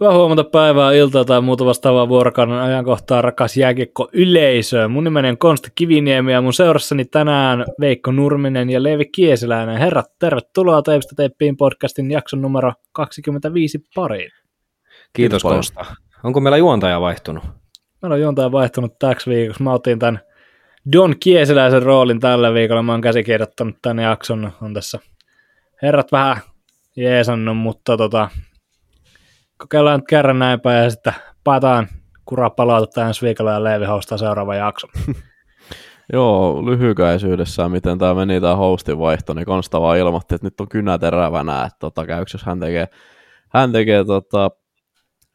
Hyvää huomenta päivää, iltaa tai muuta vastaavaa vuorokauden ajankohtaa, rakas jääkiekko yleisö. Mun nimeni on Konsta Kiviniemi ja mun seurassani tänään Veikko Nurminen ja Leevi Kieseläinen. Herrat, tervetuloa Teipistä Teippiin podcastin jakson numero 25 pariin. Kiitos Konsta. Onko meillä juontaja vaihtunut? Meillä on juontaja vaihtunut täksi viikoksi. Mä otin tämän Don Kieseläisen roolin tällä viikolla. Mä oon käsikirjoittanut tämän jakson. On tässä herrat vähän jeesannut, mutta tota, kokeillaan nyt kerran näin päin ja sitten paetaan kuraa palautetta ensi viikolla ja Leevi hostaa seuraava jakso. Joo, lyhykäisyydessään, miten tämä meni tämä hostin vaihto, niin Konsta vaan ilmoitti, että nyt on kynä terävänä, että tota, käyks, jos hän tekee, hän tekee tota,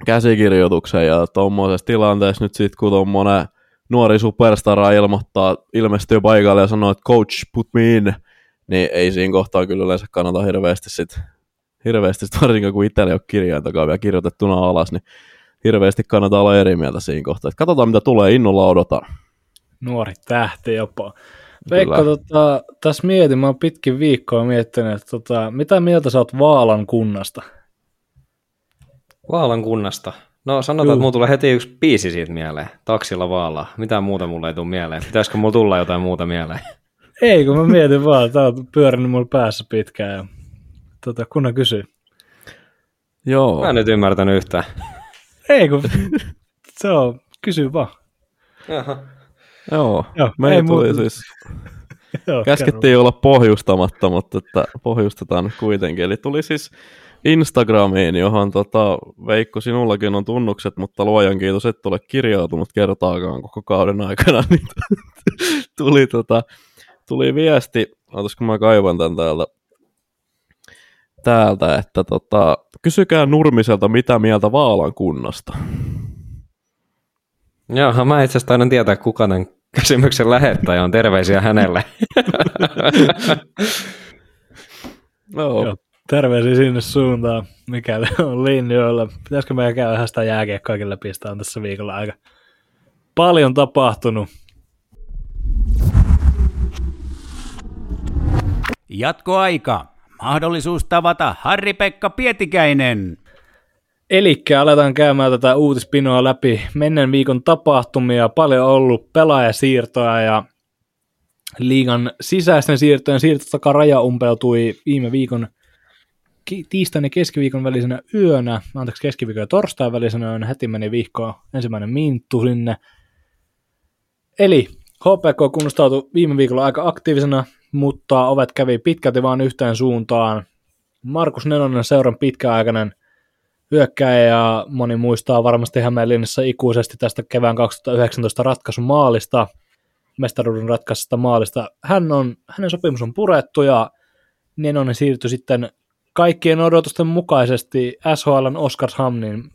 käsikirjoituksen ja tuommoisessa tilanteessa nyt sitten kun tuommoinen nuori superstara ilmoittaa, ilmestyy paikalle ja sanoo, että coach put me in, niin ei siinä kohtaa kyllä yleensä kannata hirveästi sit, hirveästi sit varsinkaan kun itsellä ei ole kirjaintakaan vielä kirjoitettuna alas, niin hirveästi kannattaa olla eri mieltä siinä kohtaa. Et katsotaan mitä tulee, innolla odotan. Nuori tähti jopa. Veikko, tota, tässä mietin, mä oon pitkin viikkoa miettinyt, että tota, mitä mieltä sä oot Vaalan kunnasta? Vaalan kunnasta? No sanotaan, Juh. että mulla tulee heti yksi biisi siitä mieleen. Taksilla Vaala. Mitä muuta mulle ei tule mieleen? Pitäisikö mulla tulla jotain muuta mieleen? Ei, kun mä mietin vaan, tää on pyörinyt mulla päässä pitkään. Tota, kunnan kysyy. Joo. Mä en nyt ymmärtänyt yhtään. Ei, kun se on, kysy vaan. Jaha. Joo, Joo, me ei tuli muuta. siis, Joo, käskettiin olla pohjustamatta, mutta että pohjustetaan nyt kuitenkin. Eli tuli siis Instagramiin, johon tota, Veikko, sinullakin on tunnukset, mutta luojan kiitos, et ole kirjautunut kertaakaan koko kauden aikana, niin tuli, tota, tuli viesti, ootas kun mä kaivan tän täältä, täältä että tota, kysykää Nurmiselta, mitä mieltä Vaalan kunnasta. Joo, mä itse asiassa tietää, kuka tämän kysymyksen lähettäjä on. Terveisiä hänelle. Joo, Joo, terveisiä sinne suuntaan, mikäli on linjoilla. Pitäisikö meidän käydä ihan sitä jääkiekkoakin läpi, on tässä viikolla aika paljon tapahtunut. Jatkoaika. Mahdollisuus tavata Harri-Pekka Pietikäinen. Eli aletaan käymään tätä uutispinoa läpi. Menneen viikon tapahtumia, paljon ollut pelaajasiirtoja ja liigan sisäisten siirtojen siirtotaka raja umpeutui viime viikon tiistain ja keskiviikon välisenä yönä, anteeksi keskiviikon ja torstain välisenä yönä, heti meni vihkoon ensimmäinen minttu sinne. Eli HPK kunnostautui viime viikolla aika aktiivisena, mutta ovet kävi pitkälti vain yhteen suuntaan. Markus Nenonen seuran pitkäaikainen hyökkäjä ja moni muistaa varmasti Hämeenlinnassa ikuisesti tästä kevään 2019 ratkaisumaalista, mestaruuden ratkaisesta maalista. Hän on, hänen sopimus on purettu ja Nenonen siirtyi sitten kaikkien odotusten mukaisesti SHLn Oskarshamniin.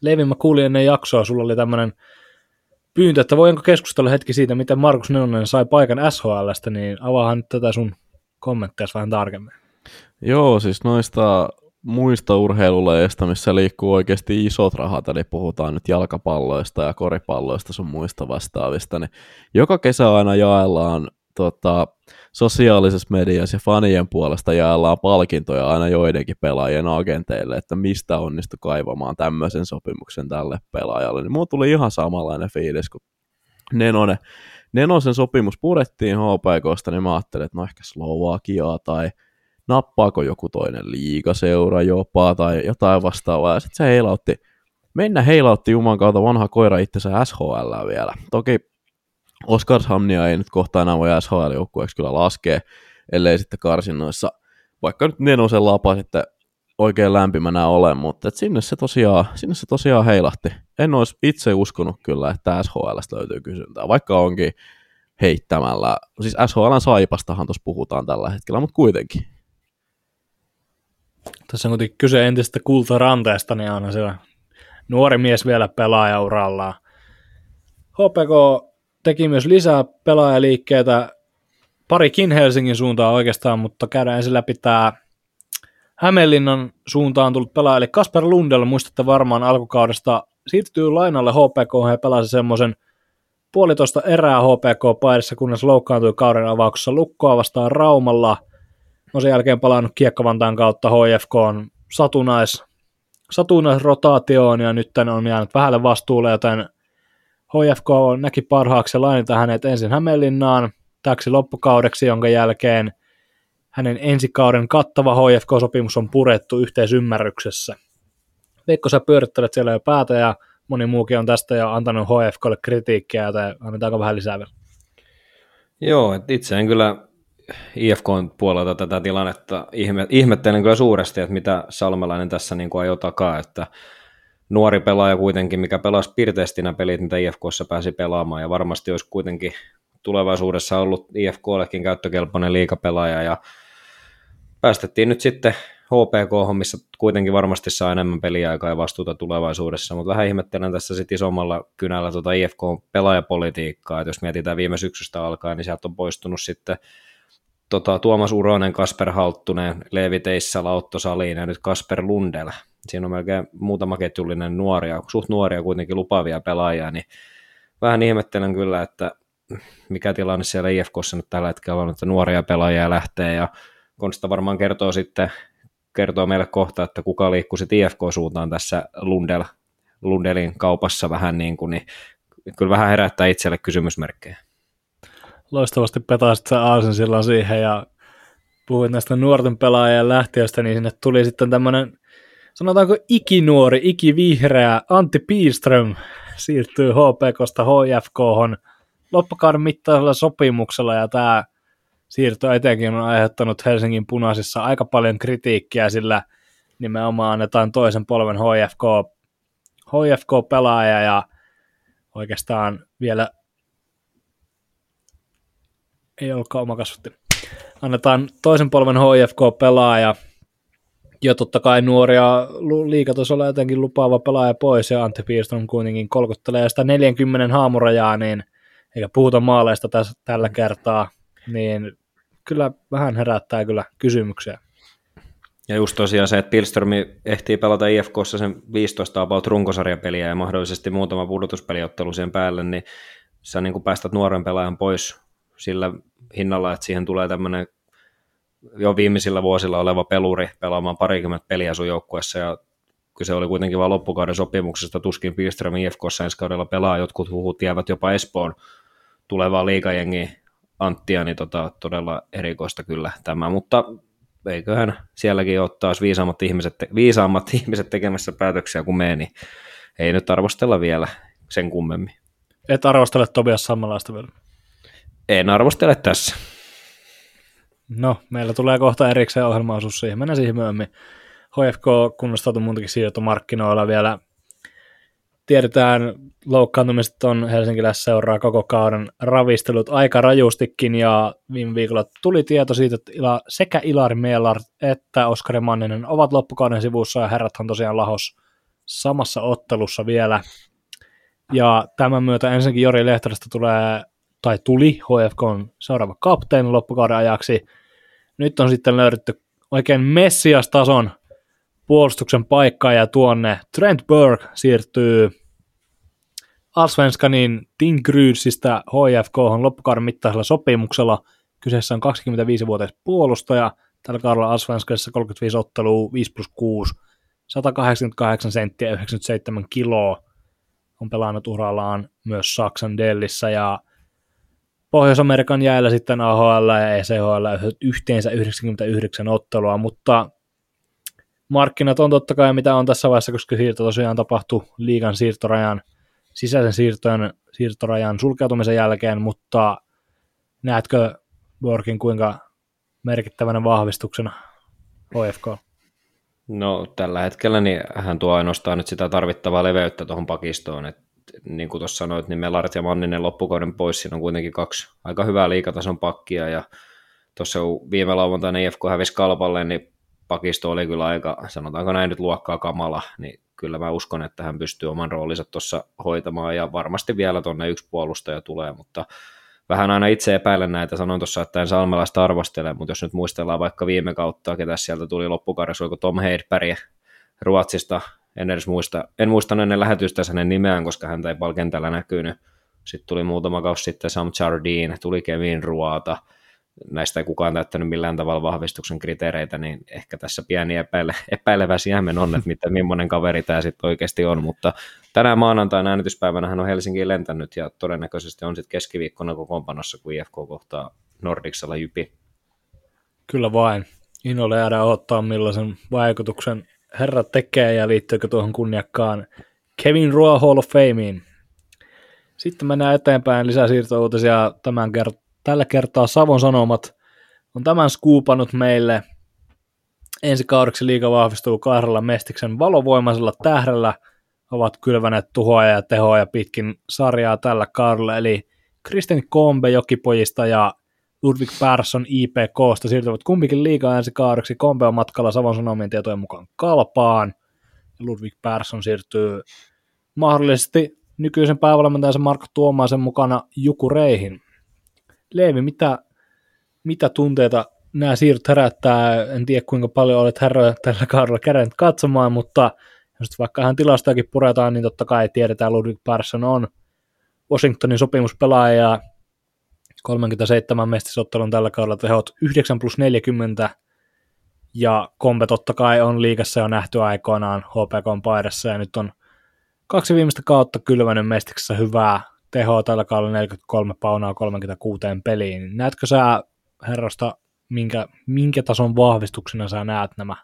Levi, mä kuulin ennen jaksoa, sulla oli tämmöinen pyyntö, että voinko keskustella hetki siitä, miten Markus Nenonen sai paikan SHLstä, niin avaahan tätä sun kommentteja vähän tarkemmin. Joo, siis noista muista urheilulajeista, missä liikkuu oikeasti isot rahat, eli puhutaan nyt jalkapalloista ja koripalloista sun muista vastaavista, niin joka kesä aina jaellaan tota, sosiaalisessa mediassa ja fanien puolesta jaellaan palkintoja aina joidenkin pelaajien agenteille, että mistä onnistu kaivamaan tämmöisen sopimuksen tälle pelaajalle. Niin mulla tuli ihan samanlainen fiilis, kun Nenonen, Nenosen sopimus purettiin HPKsta, niin mä ajattelin, että no ehkä Slovakiaa tai nappaako joku toinen liigaseura jopa tai jotain vastaavaa. Ja sitten se heilautti, mennä heilautti Juman kautta vanha koira itsensä SHL vielä. Toki Oskarshamnia ei nyt kohta enää voi SHL-joukkueeksi kyllä laskea, ellei sitten karsinnoissa, vaikka nyt Nenosen lapa sitten oikein lämpimänä ole, mutta et sinne, se tosiaan, sinne se tosiaan heilahti. En olisi itse uskonut kyllä, että SHLstä löytyy kysyntää, vaikka onkin heittämällä. Siis SHLn Saipastahan tuossa puhutaan tällä hetkellä, mutta kuitenkin. Tässä on kuitenkin kyse entistä kultaranteesta, niin aina se nuori mies vielä pelaajaurallaan. HPK teki myös lisää pelaajaliikkeitä parikin Helsingin suuntaan oikeastaan, mutta käydään ensin läpi tämä Hämeenlinnan suuntaan tullut pelaaja, eli Kasper Lundell, muistatte varmaan alkukaudesta, siirtyy lainalle HPK ja pelasi semmoisen puolitoista erää HPK-paidassa, kunnes loukkaantui kauden avauksessa lukkoa vastaan Raumalla. No sen jälkeen palannut Kiekkavantaan kautta HFK on satunais satunnaisrotaatioon ja nyt on jäänyt vähälle vastuulle, joten HFK näki parhaaksi lainata hänet ensin Hämeenlinnaan täksi loppukaudeksi, jonka jälkeen hänen ensikauden kattava HFK-sopimus on purettu yhteisymmärryksessä. Veikko, sä pyörittelet siellä jo päätä ja moni muukin on tästä jo antanut HFKlle kritiikkiä, joten annetaanko vähän lisää vielä? Joo, itse en kyllä IFK puolelta tätä tilannetta ihme, ihmettelen kyllä suuresti, että mitä Salmelainen tässä niin kuin ajoi takaa, että nuori pelaaja kuitenkin, mikä pelasi pirteästi nämä pelit, mitä IFKssa pääsi pelaamaan, ja varmasti olisi kuitenkin tulevaisuudessa ollut IFKllekin käyttökelpoinen liikapelaaja, ja päästettiin nyt sitten HPK, missä kuitenkin varmasti saa enemmän peliaikaa ja vastuuta tulevaisuudessa, mutta vähän ihmettelen tässä sitten isommalla kynällä tuota IFK-pelaajapolitiikkaa, että jos mietitään viime syksystä alkaen, niin sieltä on poistunut sitten tota, Tuomas Uronen, Kasper Halttunen, Leevi Teissä, Lautto Saliin ja nyt Kasper Lundel. Siinä on melkein muutama ketjullinen nuoria, suht nuoria kuitenkin lupaavia pelaajia, niin vähän ihmettelen kyllä, että mikä tilanne siellä IFKssa nyt tällä hetkellä on, että nuoria pelaajia lähtee. Ja Konsta varmaan kertoo sitten kertoo meille kohta, että kuka liikkuu sitten IFK-suuntaan tässä Lundel, Lundelin kaupassa vähän niin kuin, niin kyllä vähän herättää itselle kysymysmerkkejä. Loistavasti petasit sä aasen silloin siihen ja puhuit näistä nuorten pelaajien lähtiöstä, niin sinne tuli sitten tämmöinen, sanotaanko ikinuori, ikivihreä Antti Piiström siirtyy HPKsta HFK loppukauden mittaisella sopimuksella ja tämä siirto etenkin on aiheuttanut Helsingin punaisissa aika paljon kritiikkiä, sillä nimenomaan annetaan toisen polven HFK, HFK-pelaaja ja oikeastaan vielä ei ollutkaan oma kasvatti. Annetaan toisen polven HFK-pelaaja, ja totta kai nuoria liikatasolla jotenkin lupaava pelaaja pois, ja Antti Piiston kuitenkin kolkuttelee sitä 40 haamurajaa, niin eikä puhuta maaleista tässä, tällä kertaa, niin kyllä vähän herättää kyllä kysymyksiä. Ja just tosiaan se, että Pilströmi ehtii pelata IFKssa sen 15 about runkosarjapeliä ja mahdollisesti muutama pudotuspeliottelu siihen päälle, niin sä niin päästät nuoren pelaajan pois sillä hinnalla, että siihen tulee tämmöinen jo viimeisillä vuosilla oleva peluri pelaamaan parikymmentä peliä sun joukkueessa ja kyse oli kuitenkin vain loppukauden sopimuksesta, tuskin Pilström IFKssa ensi kaudella pelaa, jotkut huhut jäävät jopa Espoon tulevaa liikajengi Anttia, niin tota, todella erikoista kyllä tämä, mutta eiköhän sielläkin ole taas viisaammat ihmiset, viisaammat ihmiset tekemässä päätöksiä kuin me, niin ei nyt arvostella vielä sen kummemmin. Et arvostele Tobias samanlaista vielä. En arvostele tässä. No, meillä tulee kohta erikseen ohjelmaosuus siihen. Mennään siihen myöhemmin. HFK kunnostautui muutenkin siirtomarkkinoilla vielä. Tiedetään, loukkaantumiset on helsinkilässä seuraa koko kauden ravistelut aika rajustikin ja viime viikolla tuli tieto siitä, että sekä Ilari Mielar että Oskari Manninen ovat loppukauden sivussa ja herrathan tosiaan lahos samassa ottelussa vielä. Ja tämän myötä ensinnäkin Jori Lehtorystä tulee tai tuli HFK on seuraava kapteeni loppukauden ajaksi. Nyt on sitten löydetty oikein messias-tason puolustuksen paikkaa ja tuonne Trent Burke siirtyy Alsvenskanin Tingsrydsistä HFK loppukauden mittaisella sopimuksella. Kyseessä on 25-vuotias puolustaja. Tällä kaudella Alsvenskanissa 35 ottelua, 5 plus 6, 188 senttiä 97 kiloa. On pelannut urallaan myös Saksan Dellissä ja Pohjois-Amerikan jäällä sitten AHL ja ECHL yhteensä 99 ottelua, mutta markkinat on totta kai mitä on tässä vaiheessa, koska siirto tosiaan tapahtui liigan siirtorajan, sisäisen siirtojen, siirtorajan sulkeutumisen jälkeen, mutta näetkö Borkin kuinka merkittävänä vahvistuksena OFK? No tällä hetkellä niin hän tuo ainoastaan nyt sitä tarvittavaa leveyttä tuohon pakistoon, että niin kuin tuossa sanoit, niin Melarit ja Manninen loppukauden pois, siinä on kuitenkin kaksi aika hyvää liikatason pakkia, ja tuossa viime lauantaina IFK hävisi kalpalle, niin pakisto oli kyllä aika, sanotaanko näin nyt luokkaa kamala, niin kyllä mä uskon, että hän pystyy oman roolinsa tuossa hoitamaan, ja varmasti vielä tuonne yksi puolustaja tulee, mutta vähän aina itse epäilen näitä, sanoin tuossa, että en salmelaista arvostele, mutta jos nyt muistellaan vaikka viime kautta, ketä sieltä tuli loppukaudessa, oliko Tom Heidberg Ruotsista, en edes muista, en muista ennen lähetystä hänen nimeään, koska häntä ei palkentällä näkynyt. Sitten tuli muutama kausi sitten Sam Jardine, tuli Kevin Ruota, näistä ei kukaan täyttänyt millään tavalla vahvistuksen kriteereitä, niin ehkä tässä pieni epäile, epäilevä siemen on, että mitä, millainen kaveri tämä sitten oikeasti on, mutta tänään maanantaina äänityspäivänä hän on Helsinkiin lentänyt ja todennäköisesti on sitten keskiviikkona kokoonpanossa, kun IFK kohtaa Nordicsella Jypi. Kyllä vain. Innolla jäädään ottaa millaisen vaikutuksen herra tekee ja liittyykö tuohon kunniakkaan Kevin Roa Hall of Fameen. Sitten mennään eteenpäin lisää siirtouutisia tämän kert- tällä kertaa Savon Sanomat on tämän skuupannut meille. Ensi kaudeksi liiga vahvistuu kahdella Mestiksen valovoimaisella tähdellä, ovat kylväneet tuhoa ja tehoa pitkin sarjaa tällä kaudella, eli Kristen Kombe Jokipojista ja Ludwig Persson IPKsta siirtyvät kumpikin liigaa ensi kaudeksi. Kombe on matkalla Savon Sanomien tietojen mukaan Kalpaan, Ludwig Persson siirtyy mahdollisesti nykyisen päävalmentajansa Marko Tuomaisen mukana Jukureihin. Leevi, mitä, mitä tunteita nämä siirrot herättää? En tiedä kuinka paljon olet herroja tällä kaudella kädennyt katsomaan, mutta jos vaikka ihan tilastojakin puretaan, niin totta kai tiedetään Ludwig Persson on Washingtonin sopimuspelaaja ja 37 mestisottelun tällä kaudella tehot 9 plus 40 ja Kombe totta kai on liikassa jo nähty aikoinaan HPK paidassa ja nyt on kaksi viimeistä kautta kylvänyt mestiksessä hyvää tehoa tällä kaudella 43 paunaa 36 peliin. Näetkö sä herrasta, minkä, minkä tason vahvistuksena sä näet nämä?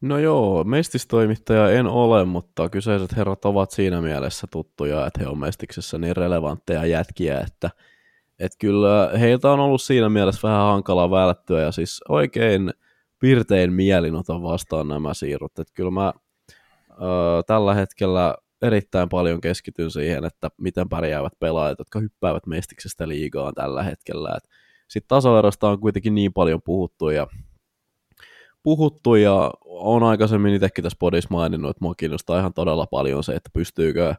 No joo, mestistoimittaja en ole, mutta kyseiset herrat ovat siinä mielessä tuttuja, että he on mestiksessä niin relevantteja jätkiä, että, että kyllä heiltä on ollut siinä mielessä vähän hankala välttyä ja siis oikein pirtein mielin otan vastaan nämä siirrot, että kyllä mä ö, tällä hetkellä erittäin paljon keskityn siihen, että miten pärjäävät pelaajat, jotka hyppäävät mestiksestä liigaan tällä hetkellä. Sitten tasoerosta on kuitenkin niin paljon puhuttu ja, puhuttu ja on aikaisemmin itsekin tässä podissa maininnut, että mua kiinnostaa ihan todella paljon se, että pystyykö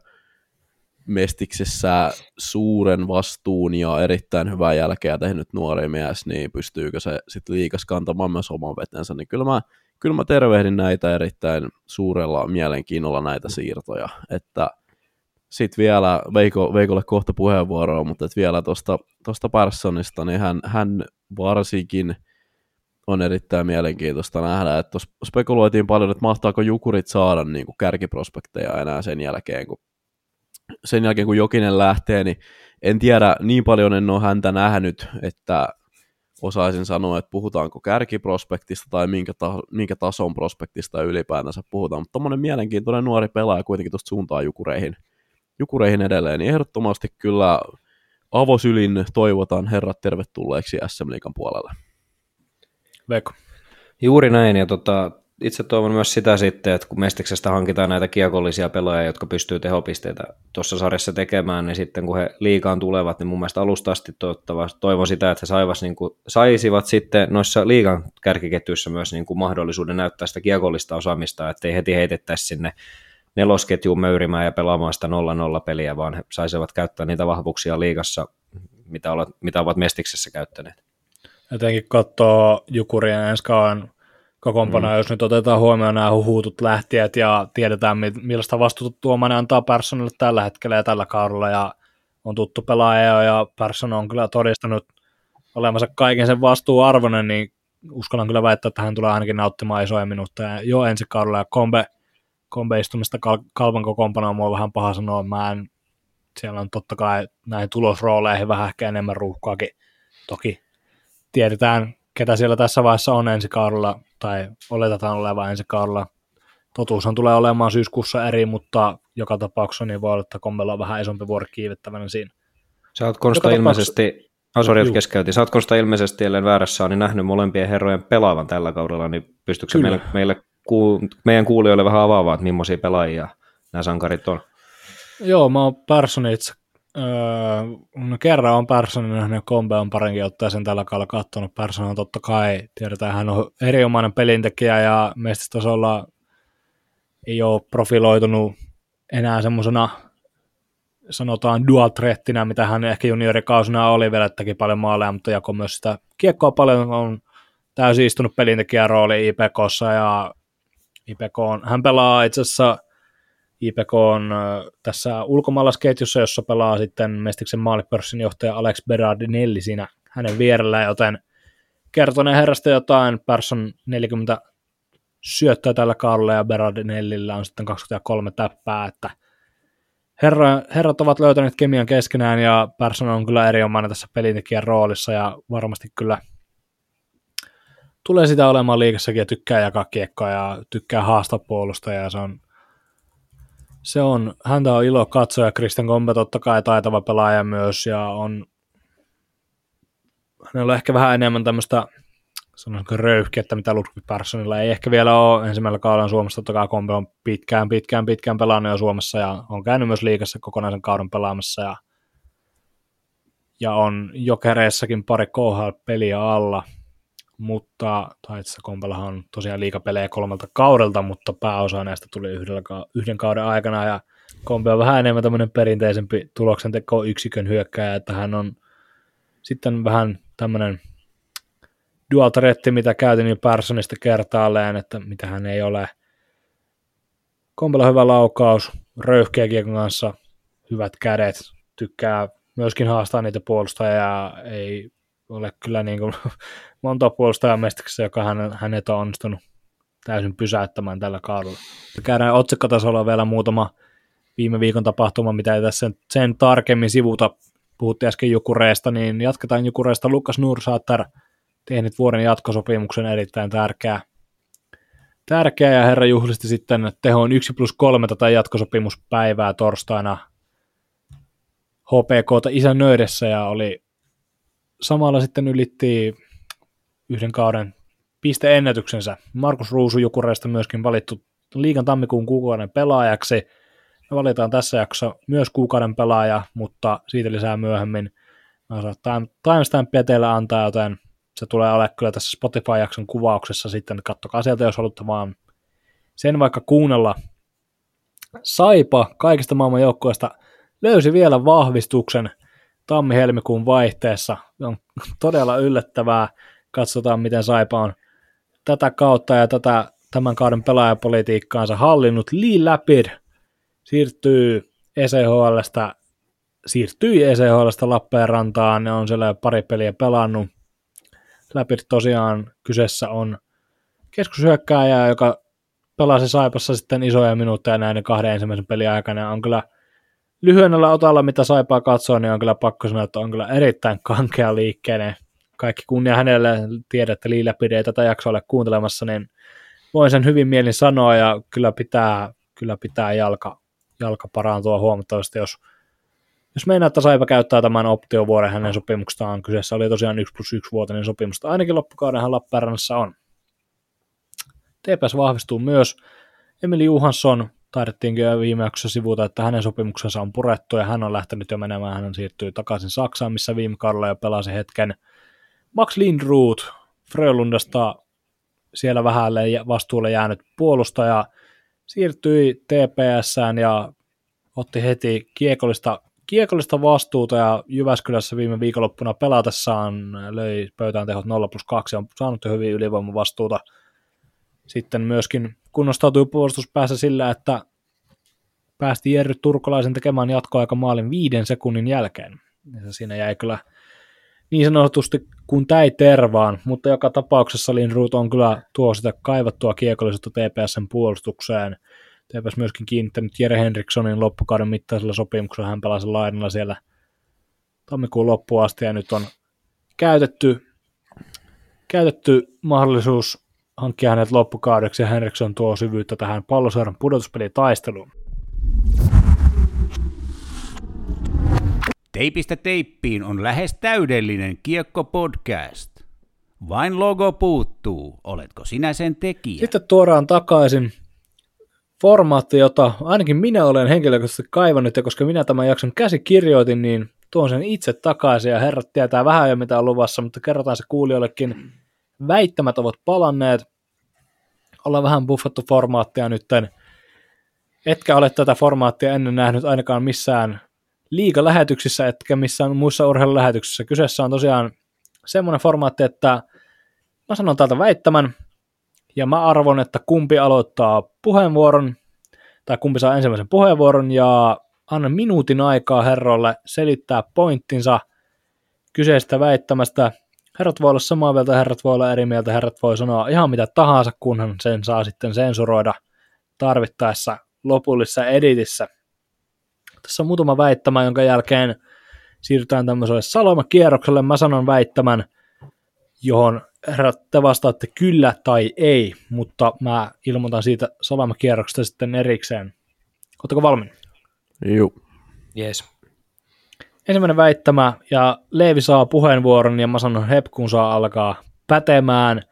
Mestiksessä suuren vastuun ja erittäin hyvää jälkeä tehnyt nuori mies, niin pystyykö se sitten liikas kantamaan myös oman vetensä, niin kyllä mä kyllä mä tervehdin näitä erittäin suurella mielenkiinnolla näitä siirtoja, että sitten vielä, Veiko, Veikolle kohta puheenvuoroa, mutta et vielä tuosta Parsonista, niin hän, hän varsinkin on erittäin mielenkiintoista nähdä, että spekuloitiin paljon, että mahtaako Jukurit saada niin kuin kärkiprospekteja enää sen jälkeen, kun sen jälkeen kun Jokinen lähtee, niin en tiedä, niin paljon en ole häntä nähnyt, että osaisin sanoa, että puhutaanko kärkiprospektista tai minkä, ta- minkä tason prospektista ylipäätänsä puhutaan, mutta tuommoinen mielenkiintoinen nuori pelaaja kuitenkin tuosta suuntaa jukureihin, jukureihin edelleen, niin ehdottomasti kyllä avosylin toivotan herrat tervetulleeksi SM Liikan puolelle. Veikko. Juuri näin, ja tota, itse toivon myös sitä sitten, että kun Mestiksestä hankitaan näitä kiekollisia pelaajia, jotka pystyy tehopisteitä tuossa sarjassa tekemään, niin sitten kun he liikaan tulevat, niin mun mielestä alusta asti toivon sitä, että he saivas, niin kuin, saisivat sitten noissa liigan kärkiketjuissa myös niin kuin mahdollisuuden näyttää sitä kiekollista osaamista, ettei heti heitettäisi sinne nelosketjuun möyrimään ja pelaamaan sitä 0-0 peliä, vaan he saisivat käyttää niitä vahvuuksia liigassa, mitä, ovat, mitä ovat Mestiksessä käyttäneet. Jotenkin katsoo Jukurien ensi kauan kokoonpano, mm. jos nyt otetaan huomioon nämä huhutut lähtijät ja tiedetään, millaista vastuuta Tuomainen antaa Personille tällä hetkellä ja tällä kaudella, ja on tuttu pelaaja ja Person on kyllä todistanut olevansa kaiken sen vastuuarvoinen, niin uskallan kyllä väittää, että hän tulee ainakin nauttimaan isoja minuutteja jo ensi kaudella, ja Kombe, Kombe istumista kal- kalpan kokoonpanoa mua vähän paha sanoa, mä en, siellä on totta kai näihin tulosrooleihin vähän ehkä enemmän ruuhkaakin, toki tiedetään, ketä siellä tässä vaiheessa on ensi kaudella, tai oletetaan olevan ensi kaudella. Totuushan tulee olemaan syyskuussa eri, mutta joka tapauksessa niin voi olla, että Kommella on vähän isompi vuori kiivettävänä siinä. Sä oot Konsta ilmeisesti, oh, sorry, keskeytin. Sä oot Konsta ilmeisesti, ellen väärässä, niin nähnyt molempien herrojen pelaavan tällä kaudella, niin pystyykö meille, meille kuul, meidän kuulijoille vähän avaamaan, että millaisia pelaajia nämä sankarit on? Joo, mä oon Personits Öö, no kerran on Perssonin nähnyt Kombe on parinkin sen tällä kaudella katsonut. Persson on totta kai, tiedetään, hän on erinomainen pelintekijä ja mestistasolla ei ole profiloitunut enää semmoisena sanotaan dual threattinä, mitä hän ehkä juniorikausina oli vielä, teki paljon maaleja, mutta jako myös sitä kiekkoa paljon, on täysin istunut pelintekijän rooli IPKssa ja IPK on, hän pelaa itse asiassa IPK on tässä ulkomaalaisketjussa, jossa pelaa sitten Mestiksen maalipörssin johtaja Alex Berardinelli siinä hänen vierellään, joten kertoneen herrasta jotain. Persson 40 syöttöä tällä kaudella ja Berardinellillä on sitten 23 täppää, että herra, herrat ovat löytäneet kemian keskenään ja Persson on kyllä erinomainen tässä pelintekijän roolissa ja varmasti kyllä tulee sitä olemaan liikassakin ja tykkää jakaa kiekkoa ja tykkää haastaa puolusta ja se on, se on, häntä on ilo katsoa ja Christian Kombe totta kai taitava pelaaja myös ja on hänellä on ehkä vähän enemmän tämmöistä sanoisinko röyhkettä, mitä Ludwig Perssonilla ei ehkä vielä ole ensimmäisellä kaudella Suomessa. Totta kai Kombe on pitkään, pitkään, pitkään pelannut jo Suomessa ja on käynyt myös liikassa kokonaisen kauden pelaamassa ja, ja on jokereissakin pari KHL-peliä alla, mutta, tai itse Kompellahan on tosiaan liikapelejä kolmelta kaudelta, mutta pääosa näistä tuli yhdellä, yhden kauden aikana ja Kombe on vähän enemmän tämmöinen perinteisempi tuloksenteko yksikön hyökkäjä, että hän on sitten vähän tämmöinen dual threat, mitä käytin jo Personista kertaalleen, että mitä hän ei ole. Kompella hyvä laukaus, röyhkeä kiekon kanssa, hyvät kädet, tykkää myöskin haastaa niitä puolustajia, ei ole kyllä niin kuin monta puolustajaa mestiksessä, joka hän, hänet on onnistunut täysin pysäyttämään tällä kaudella. Käydään otsikkotasolla vielä muutama viime viikon tapahtuma, mitä ei tässä sen tarkemmin sivuta. Puhuttiin äsken Jukureesta, niin jatketaan Jukureesta. Lukas Nursaatter tehnyt vuoden jatkosopimuksen erittäin tärkeä. Tärkeä ja herra juhlisti sitten tehoon 1 plus 3 tätä jatkosopimuspäivää torstaina HPKta isännöidessä ja oli samalla sitten ylitti yhden kauden pisteennätyksensä. Markus Ruusu Jukureista myöskin valittu liigan tammikuun kuukauden pelaajaksi. Me valitaan tässä jaksossa myös kuukauden pelaaja, mutta siitä lisää myöhemmin. Mä saan timestampia teille antaa, joten se tulee ole kyllä tässä Spotify-jakson kuvauksessa sitten, kattokaa sieltä, jos haluatte vaan sen vaikka kuunnella. Saipa kaikista maailman joukkueista löysi vielä vahvistuksen tammi-helmikuun vaihteessa. On todella yllättävää. Katsotaan, miten Saipa on tätä kautta ja tätä tämän kauden pelaajapolitiikkaansa hallinnut. Lee Lapid siirtyy ECHLstä, siirtyi ECHLstä Lappeenrantaan, ne on siellä pari peliä pelannut, läpi tosiaan kyseessä on keskushyökkääjä, joka pelasi Saipassa sitten isoja minuutteja näiden kahden ensimmäisen pelin aikana. On kyllä lyhyennällä otalla, mitä Saipaa katsoo, niin on kyllä pakko sanoa, että on kyllä erittäin kankea liikkeinen. Kaikki kunnia hänelle, tiedät, että Liila pidee tätä jaksoa kuuntelemassa, niin voin sen hyvin mielin sanoa, ja kyllä pitää, kyllä pitää jalka, jalka parantua huomattavasti, jos jos meinaa, että Saipa käyttää tämän optiovuoden hänen sopimuksestaan, kyseessä oli tosiaan 1 plus 1 vuotinen sopimus, ainakin loppukaudenhan Lappeenrannassa on. TPS vahvistuu myös. Emili Juhansson, taidettiinkin jo viime jaksossa sivuta, että hänen sopimuksensa on purettu ja hän on lähtenyt jo menemään, hän siirtyy takaisin Saksaan, missä viime kaudella jo pelasi hetken. Max Lindroth, Frölundasta siellä vähälle vastuulle jäänyt puolustaja, siirtyi TPSään ja otti heti kiekollista kiekollista vastuuta ja Jyväskylässä viime viikonloppuna pelatessaan löi pöytään tehot 0 plus 2 ja on saanut hyvin ylivoimavastuuta. Sitten myöskin kunnostautui puolustuspäässä sillä, että päästi Jerry Turkolaisen tekemään jatkoaika maalin viiden sekunnin jälkeen. Ja siinä jäi kyllä niin sanotusti kuin täi tervaan, mutta joka tapauksessa Lindruut on kyllä tuo sitä kaivattua kiekollisuutta TPSn puolustukseen – TPS myöskin kiinnittänyt Jere Henrikssonin loppukauden mittaisella sopimuksella. Hän pelasi lainalla siellä tammikuun loppuun asti ja nyt on käytetty, käytetty mahdollisuus hankkia hänet loppukaudeksi ja Henriksson tuo syvyyttä tähän palloseuran pudotuspelitaisteluun. Teipistä teippiin on lähes täydellinen kiekko-podcast. Vain logo puuttuu. Oletko sinä sen tekijä? Sitten tuodaan takaisin formaatti, jota ainakin minä olen henkilökohtaisesti kaivannut, ja koska minä tämän jakson käsikirjoitin, niin tuon sen itse takaisin, ja herrat tietää vähän jo mitä on luvassa, mutta kerrotaan se kuulijoillekin. Väittämät ovat palanneet, ollaan vähän buffattu formaattia nytten, etkä ole tätä formaattia ennen nähnyt ainakaan missään liiga-lähetyksissä, etkä missään muissa urheilulähetyksissä. Kyseessä on tosiaan semmoinen formaatti, että mä sanon täältä väittämän, ja mä arvon, että kumpi aloittaa puheenvuoron, tai kumpi saa ensimmäisen puheenvuoron, ja anna minuutin aikaa herrolle selittää pointtinsa kyseistä väittämästä. Herrat voi olla samaa mieltä, herrat voi olla eri mieltä, herrat voi sanoa ihan mitä tahansa, kunhan sen saa sitten sensuroida tarvittaessa lopullisessa editissä. Tässä on muutama väittämä, jonka jälkeen siirrytään tämmöiselle salomakierrokselle. Mä sanon väittämän, johon herrat te vastaatte kyllä tai ei, mutta mä ilmoitan siitä salomakierroksesta sitten erikseen. Oletteko valmiin? Juu. Jees. Ensimmäinen väittämä, ja Leevi saa puheenvuoron, ja mä sanon hep, kun saa alkaa pätemään.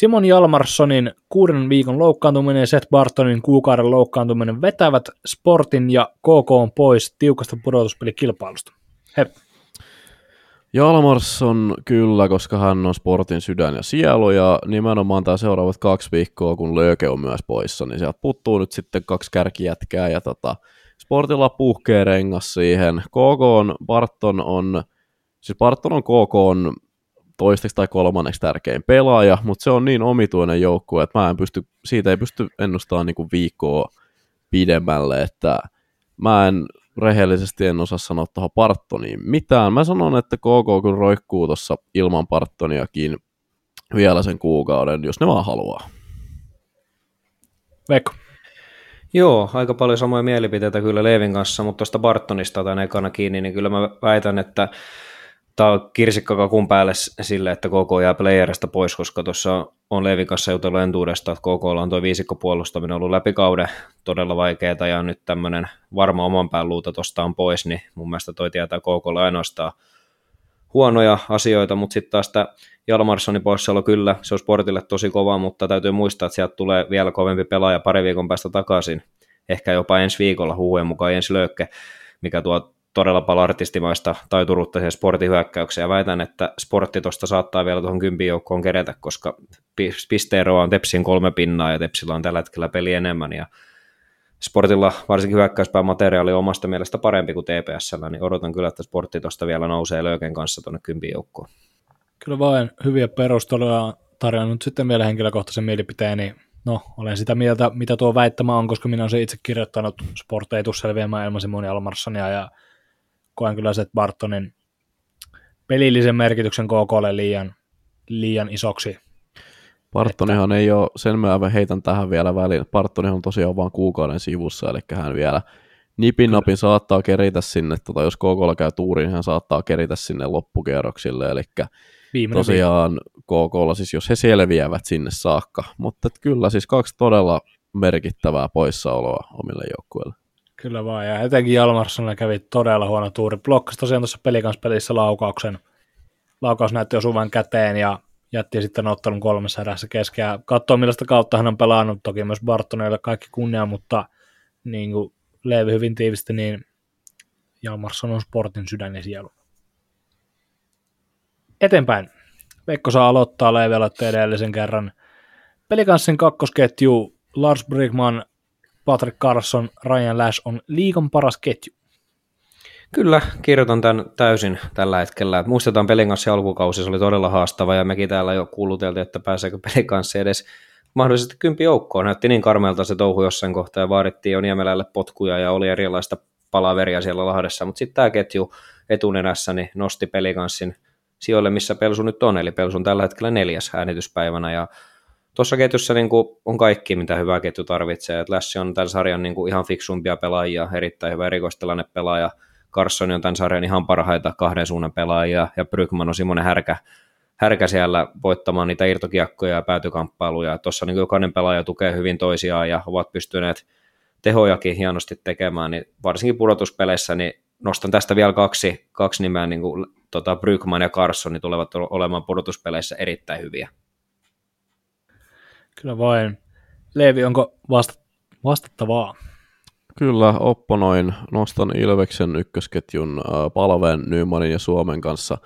Simon Jalmarssonin kuuden viikon loukkaantuminen ja Seth Bartonin kuukauden loukkaantuminen vetävät Sportin ja KK on pois tiukasta pudotuspelikilpailusta. Hep. Jalmarsson kyllä, koska hän on sportin sydän ja sielu, ja nimenomaan tämä seuraavat kaksi viikkoa, kun Lööke on myös poissa, niin sieltä puuttuu nyt sitten kaksi kärkijätkää, ja tota, sportilla puhkee rengas siihen. KK on, Barton on, siis Barton on KK on toisteksi tai kolmanneksi tärkein pelaaja, mutta se on niin omituinen joukkue, että mä en pysty, siitä ei pysty ennustamaan niin viikkoa pidemmälle, että mä en rehellisesti en osaa sanoa tuohon Bartoniin mitään. Mä sanon, että KK kyllä roikkuu tuossa ilman Bartoniakin vielä sen kuukauden, jos ne vaan haluaa. Veikko. Joo, aika paljon samoja mielipiteitä kyllä Leevin kanssa, mutta tuosta Bartonista otan ekana kiinni, niin kyllä mä väitän, että tämä on kirsikkakakun päälle sille, että KK jää playerista pois, koska tuossa on Leevin kanssa jutellut entuudesta, että KK on tuo viisikkopuolustaminen ollut läpi kauden todella vaikeaa, ja nyt tämmöinen varma oman pään luuta tuosta on pois, niin mun mielestä toi tietää KKlla ainoastaan huonoja asioita, mutta sitten taas tämä Jalmarssonin poissaolo kyllä, se on sportille tosi kova, mutta täytyy muistaa, että sieltä tulee vielä kovempi pelaaja pari viikon päästä takaisin, ehkä jopa ensi viikolla huujen mukaan ensi löökke, mikä tuo todella paljon artistimaista taituruutta siihen sportihyökkäykseen, ja väitän, että sportti tuosta saattaa vielä tuohon kympiin joukkoon kerätä, koska pisteeroa on Tepsin kolme pinnaa, ja Tepsillä on tällä hetkellä peli enemmän, ja Sportilla varsinkin hyökkäyspään materiaali on omasta mielestä parempi kuin TPSllä, niin odotan kyllä, että Sportti tuosta vielä nousee Löyken kanssa tuonne kympiin joukkoon. Kyllä vain hyviä perusteluja tarjonnut sitten vielä henkilökohtaisen mielipiteeni. No, olen sitä mieltä, mitä tuo väittämä on, koska minä olen se itse kirjoittanut Sport ei tule selviämään ilman Simoni Almarssonia ja koen kyllä se, että Bartonin pelillisen merkityksen KKlle liian, liian isoksi. Bartonihan että... ei ole, sen mä heitän tähän vielä väliin, Bartonihan on tosiaan vain kuukauden sivussa, eli hän vielä nipin napin saattaa keritä sinne, tota, jos KKlla käy tuuriin, hän saattaa keritä sinne loppukierroksille, eli Viimeinen tosiaan KKlla siis, jos he selviävät sinne saakka, mutta kyllä siis kaksi todella merkittävää poissaoloa omille joukkueille. Kyllä vaan, ja etenkin Jalmarssonilla kävi todella huono tuuri. Blokkasi tosiaan tuossa pelikanspelissä laukauksen. Laukaus näytti osuvan käteen ja jätti sitten ottanut kolmessa erässä kesken. Ja katsoo millaista kautta hän on pelannut, toki myös Bartoneille kaikki kunnia, mutta niin kuin Leevi hyvin tiivisti, niin Jalmarsson on sportin sydän ja sielu. Eteenpäin. Veikko saa aloittaa Leevi edellisen kerran. Pelikanssin kakkosketju Lars Brigman Patrick Carson, Ryan Lash on liikan paras ketju. Kyllä, kirjoitan tämän täysin tällä hetkellä. Muistetaan pelin kanssa alkukausi, se oli todella haastava ja mekin täällä jo kuuluteltiin, että pääseekö pelin kanssa edes mahdollisesti kympi joukkoon. Näytti niin karmeelta se touhu jossain kohtaa ja vaadittiin jo Niemelälle potkuja ja oli erilaista palaveria siellä Lahdessa, mutta sitten tämä ketju etunenässä niin nosti pelikanssin sijoille, missä Pelsu nyt on, eli Pelsu on tällä hetkellä neljäs äänityspäivänä ja tuossa ketjussa niin kuin on kaikki, mitä hyvä ketju tarvitsee. Et Lässi on tämän sarjan niin kuin ihan fiksumpia pelaajia, erittäin hyvä erikoistilanne pelaaja. Carson on tämän sarjan ihan parhaita kahden suunnan pelaajia, ja Brygman on semmoinen härkä, härkä siellä voittamaan niitä irtokiekkoja ja päätykamppailuja. Tuossa niin jokainen pelaaja tukee hyvin toisiaan ja ovat pystyneet tehojakin hienosti tekemään, niin varsinkin pudotuspeleissä niin nostan tästä vielä kaksi, kaksi nimeä, niin kuin, tota, Brygman ja Carson, niin tulevat olemaan pudotuspeleissä erittäin hyviä. Kyllä vain. Leevi, onko vasta- vastattavaa? Kyllä, opponoin. Nostan Ilveksen ykkösketjun äh, Palveen, Nymanin ja Suomen kanssa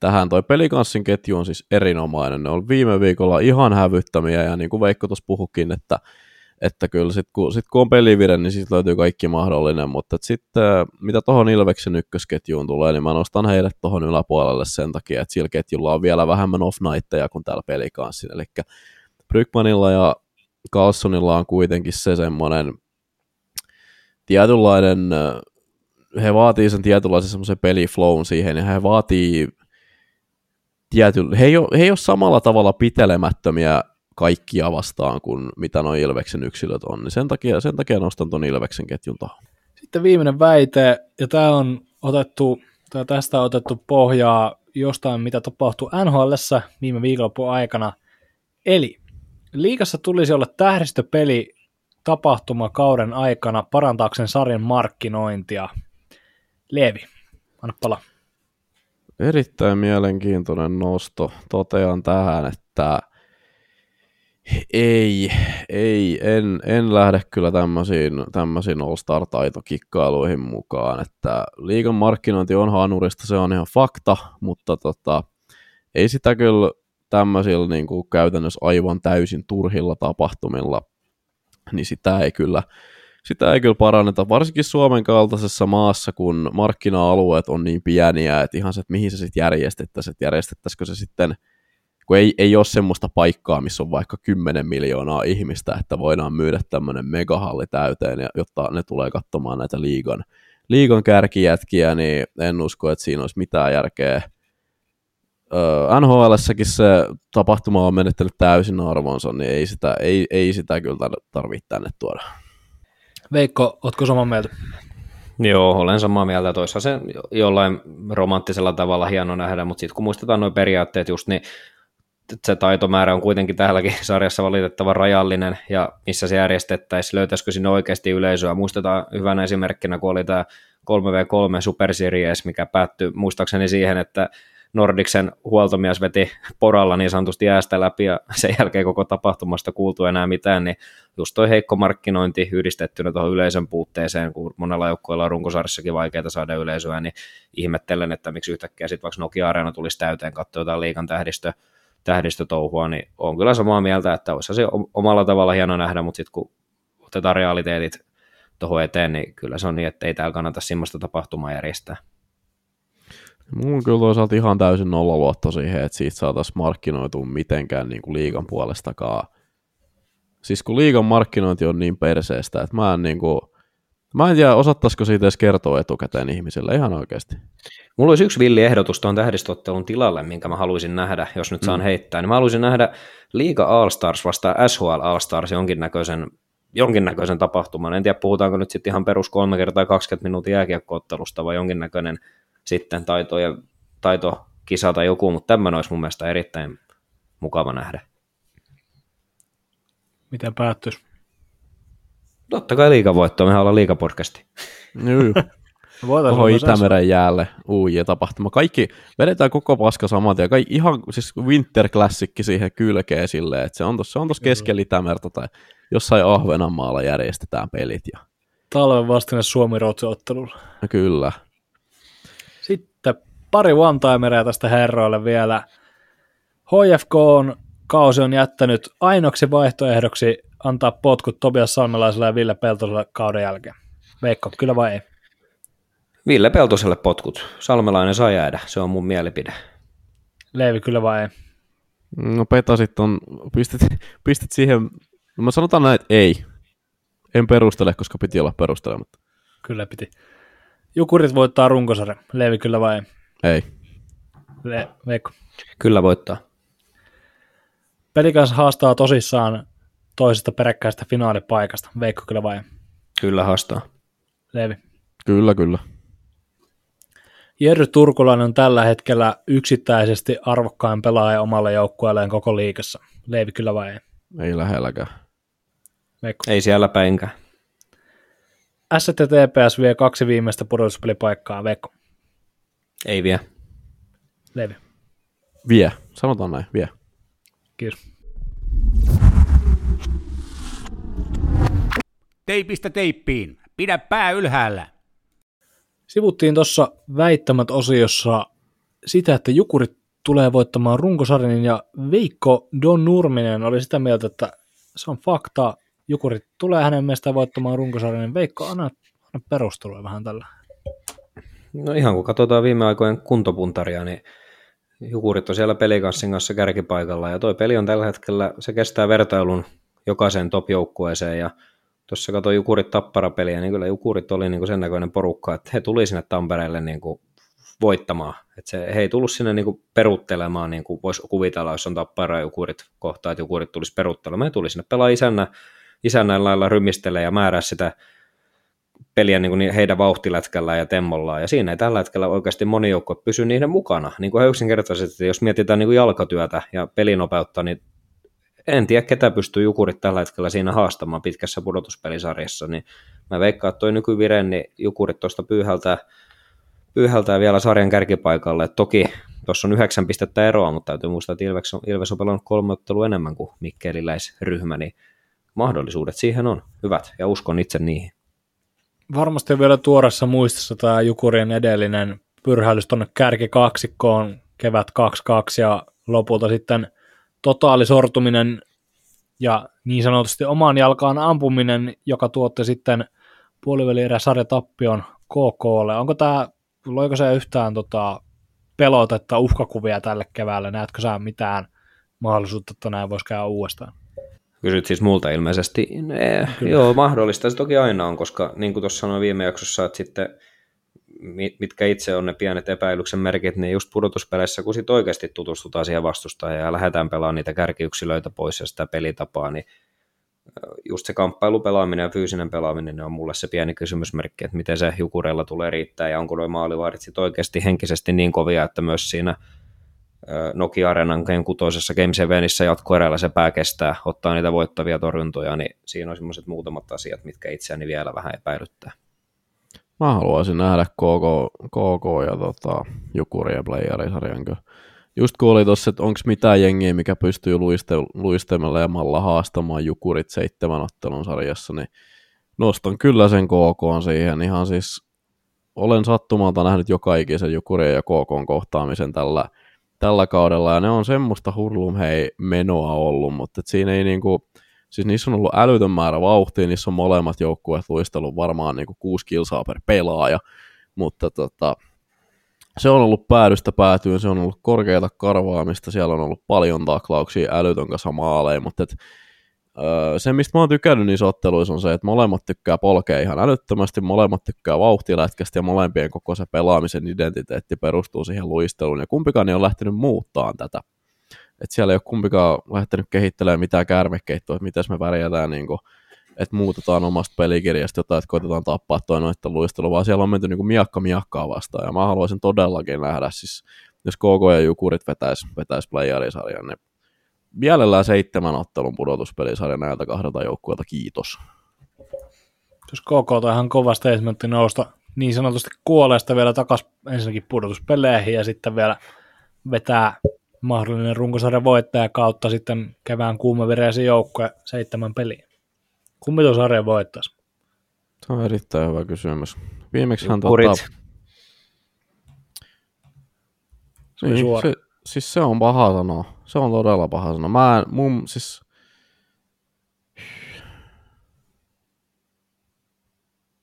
tähän. Toi pelikanssin ketju on siis erinomainen. Ne on viime viikolla ihan hävyttämiä ja niin kuin Veikko tuossa puhukin, että, että kyllä sit kun, sit kun on pelivire, niin siitä löytyy kaikki mahdollinen, mutta sitten mitä tuohon Ilveksen ykkösketjuun tulee, niin mä nostan heidät tuohon yläpuolelle sen takia, että sillä ketjulla on vielä vähemmän off-nightteja kuin täällä pelikanssin, eli Brygmanilla ja Carlsonilla on kuitenkin se semmoinen tietynlainen, he vaatii sen tietynlaisen semmoisen peliflown siihen, ja he vaatii tietyllä, he ei, ole, he ei ole samalla tavalla pitelemättömiä kaikkia vastaan kuin mitä nuo Ilveksen yksilöt on, niin sen takia, sen takia nostan tuon Ilveksen ketjun tuohon. Sitten viimeinen väite, ja tämä on otettu, tai tästä on otettu pohjaa jostain, mitä tapahtui nhl viime viikonlopun aikana. Eli liikassa tulisi olla tähdistöpeli tapahtuma kauden aikana parantaakseen sarjan markkinointia. Leevi, anna palaa. Erittäin mielenkiintoinen nosto. Totean tähän, että ei, ei, en, en lähde kyllä tämmöisiin, tämmöisiin All-Star-taitokikkailuihin mukaan, että liigan markkinointi on hanurista, se on ihan fakta, mutta tota, ei sitä kyllä tämmöisillä niin kuin käytännössä aivan täysin turhilla tapahtumilla, niin sitä ei kyllä, sitä ei kyllä paranneta, varsinkin Suomen kaltaisessa maassa, kun markkina-alueet on niin pieniä, että ihan se, että mihin se sitten järjestettäisiin, että järjestettäisikö se sitten – kun ei, ei ole semmoista paikkaa, missä on vaikka 10 miljoonaa ihmistä, että voidaan myydä tämmöinen megahalli täyteen, jotta ne tulee katsomaan näitä liigan, liigan kärkijätkiä, niin en usko, että siinä olisi mitään järkeä. Öö, NHLssäkin se tapahtuma on menettänyt täysin arvonsa, niin ei sitä, ei, ei sitä kyllä tarvitse tänne tuoda. Veikko, ootko samaa mieltä? Joo, olen samaa mieltä. Toissa se jollain romanttisella tavalla hieno nähdä, mutta sitten kun muistetaan nuo periaatteet just, niin se taitomäärä on kuitenkin täälläkin sarjassa valitettavan rajallinen, ja missä se järjestettäisiin, löytäisikö sinne oikeasti yleisöä. Muistetaan hyvänä esimerkkinä, kun oli tämä 3v3 Super Series, mikä päättyi muistaakseni siihen, että Nordiksen huoltomies veti poralla niin sanotusti jäästä läpi ja sen jälkeen koko tapahtumasta kuultu enää mitään, niin just toi heikko markkinointi yhdistettynä tuohon yleisön puutteeseen, kun monella joukkueella on runkosarjassakin vaikeaa saada yleisöä, niin ihmettelen, että miksi yhtäkkiä sitten vaikka Nokia-areena tulisi täyteen katsoa jotain liikan tähdistö tähdistötouhua, niin on kyllä samaa mieltä, että olisi se omalla tavalla hieno nähdä, mutta sitten kun otetaan realiteetit tuohon eteen, niin kyllä se on niin, että ei täällä kannata semmoista tapahtumaa järjestää. Mulla on kyllä toisaalta ihan täysin nolla luotto siihen, että siitä saataisiin markkinoitua mitenkään niin kuin liigan puolestakaan. Siis kun liigan markkinointi on niin perseestä, että mä en, niin kuin, mä en tiedä, osattaisiko siitä edes kertoa etukäteen ihmisille ihan oikeasti. Mulla olisi yksi villi ehdotus tuon tähdistottelun tilalle, minkä mä haluaisin nähdä, jos nyt saan mm. heittää. Niin mä haluaisin nähdä Liiga All-Stars vastaan SHL All-Stars jonkinnäköisen, jonkinnäköisen tapahtuman. En tiedä, puhutaanko nyt sitten ihan perus 3 kertaa 20 minuutin jääkiekkoottelusta vai jonkinnäköinen sitten taito, ja, taito kisa tai joku, mutta tämmöinen olisi mun mielestä erittäin mukava nähdä. Miten päättyisi? Totta kai liikavoittoa, mehän ollaan liikapodcasti. Joo, Oho Itämeren jäälle uujia tapahtuma. Kaikki, vedetään koko paska saman tien. Kaikki, ihan siis Winter Classic siihen kylkeen silleen, että se on tuossa on keskellä Itämerta tai jossain Ahvenanmaalla järjestetään pelit. Ja... Talven vastine Suomi-Ruotsi-ottelulla. No, kyllä. Sitten pari one tästä herroille vielä. HFK on kausi on jättänyt ainoksi vaihtoehdoksi antaa potkut Tobias Salmelaiselle ja Ville Peltoselle kauden jälkeen. Veikko, kyllä vai ei? Ville Peltoselle potkut. Salmelainen saa jäädä, se on mun mielipide. Leivi kyllä vai ei? No petasit on, pistit, pistit siihen, no mä sanotaan näin, että ei. En perustele, koska piti olla perustelematta. Kyllä piti. Jukurit voittaa runkosarja. Leivi kyllä vai ei? Ei. Le- Veikko. Kyllä voittaa. Pelikans haastaa tosissaan toisesta peräkkäistä finaalipaikasta. Veikko kyllä vai ei? Kyllä haastaa. Leivi. Kyllä, kyllä. Jerry Turkulainen on tällä hetkellä yksittäisesti arvokkain pelaaja omalle joukkueelleen koko liikassa. Leivi kyllä vai ei? Ei lähelläkään. Veikko. Ei siellä päinkään. STTPS vie kaksi viimeistä pudotuspelipaikkaa. Veikko. Ei vie. Leivi. Vie. Sanotaan näin. Vie. Kiitos. Teipistä teippiin. Pidä pää ylhäällä. Sivuttiin tuossa väittämät osiossa sitä, että Jukurit tulee voittamaan runkosarjan ja Veikko Don Nurminen oli sitä mieltä, että se on fakta. Jukurit tulee hänen mielestään voittamaan runkosarjan, niin Veikko, anna, anna perustelua vähän tällä. No ihan kun katsotaan viime aikojen kuntopuntaria, niin Jukurit on siellä pelikanssin kanssa kärkipaikalla ja toi peli on tällä hetkellä, se kestää vertailun jokaiseen top-joukkueeseen ja tuossa katsoin Jukurit tapparapeliä, niin kyllä Jukurit oli niin kuin sen näköinen porukka, että he tuli sinne Tampereelle niin kuin voittamaan. Et se, he ei tullut sinne niinku peruuttelemaan, niin kuin voisi kuvitella, jos on tappara jukurit kohtaa, että jukurit tulisi peruuttelemaan. He tuli sinne pelaa isännä, isännän lailla rymistelee ja määrää sitä peliä niin kuin heidän vauhtilätkällä ja temmollaan, ja siinä ei tällä hetkellä oikeasti moni joukkue pysy niiden mukana. Niin kuin yksinkertaisesti, jos mietitään niin kuin jalkatyötä ja pelinopeutta, niin en tiedä, ketä pystyy Jukurit tällä hetkellä siinä haastamaan pitkässä pudotuspelisarjassa, niin mä veikkaan, että toi nykyvire, niin Jukurit tuosta pyyhältää, pyyhältää vielä sarjan kärkipaikalle. Toki tuossa on yhdeksän pistettä eroa, mutta täytyy muistaa, että Ilves on, Ilves on pelannut kolme ottelua enemmän kuin Mikkeliläisryhmä, niin mahdollisuudet siihen on hyvät ja uskon itse niihin. Varmasti vielä tuoressa muistissa tämä Jukurien edellinen pyrhäilys tuonne kärkikaksikkoon kevät 22 ja lopulta sitten totaalisortuminen ja niin sanotusti omaan jalkaan ampuminen, joka tuotti sitten puolivälierä sarjatappion KKlle. Onko tämä, loiko se yhtään tota, pelotetta, uhkakuvia tälle keväälle? Näetkö sä mitään mahdollisuutta, että näin voisi käydä uudestaan? Kysyt siis multa ilmeisesti. Ne, joo, mahdollista se toki aina on, koska niin kuin tuossa sanoin viime jaksossa, että sitten mitkä itse on ne pienet epäilyksen merkit, niin just pudotuspeleissä, kun sitten oikeasti tutustutaan siihen vastustajaan ja lähdetään pelaamaan niitä kärkiyksilöitä pois ja sitä pelitapaa, niin just se kamppailupelaaminen ja fyysinen pelaaminen ne on mulle se pieni kysymysmerkki, että miten se Jukurella tulee riittää ja onko nuo maalivaarit sitten oikeasti henkisesti niin kovia, että myös siinä Nokia Arenan Game 6 Game 7 jatkoerällä se pää kestää, ottaa niitä voittavia torjuntoja, niin siinä on semmoiset muutamat asiat, mitkä itseäni vielä vähän epäilyttää. Mä haluaisin nähdä KK, KK ja tota, Jukuri ja Playerisarjan. Just kun oli tossa, että onko mitään jengiä, mikä pystyy luiste, luistelemalla haastamaan Jukurit seitsemän ottelun sarjassa, niin nostan kyllä sen KK siihen ihan siis olen sattumalta nähnyt joka ikisen Jukurien ja KK kohtaamisen tällä, tällä kaudella, ja ne on semmoista hurlum hei menoa ollut, mutta siinä ei niinku, Siis niissä on ollut älytön määrä vauhtia, niissä on molemmat joukkueet luistellut varmaan niin kuin kuusi kilsaa per pelaaja, mutta tota, se on ollut päädystä päätyyn, se on ollut korkeata karvaamista, siellä on ollut paljon taklauksia, älytön kasa maaleja, mutta et, öö, se, mistä mä oon tykännyt niissä otteluissa on se, että molemmat tykkää polkea ihan älyttömästi, molemmat tykkää vauhtilätkästä ja molempien koko se pelaamisen identiteetti perustuu siihen luisteluun, ja kumpikaan ei ole lähtenyt muuttaa tätä. Että siellä ei ole kumpikaan lähtenyt kehittelemään mitään kärmekeittoa, että miten me pärjätään, niin kuin, että muutetaan omasta pelikirjasta jotain, että koitetaan tappaa toi noitten luistelu, vaan siellä on menty niin kuin miakka miakkaa vastaan, ja mä haluaisin todellakin nähdä, siis jos KK ja Jukurit vetäisi vetäis playerisarjan, niin mielellään seitsemän ottelun pudotuspelisarja näiltä kahdelta joukkueelta, kiitos. Jos KK on ihan kova statementti nousta niin sanotusti kuolesta vielä takaisin ensinnäkin pudotuspeleihin ja sitten vielä vetää mahdollinen runkosarjan voittaja kautta sitten kevään kuumavireisen joukkoja seitsemän peliä. Kumpi tuon sarjan voittaisi? Se on erittäin hyvä kysymys. Viimeksi hän tota... Se, niin, se, siis se on paha sanoa. Se on todella paha sanoa. Mä en, mun, siis...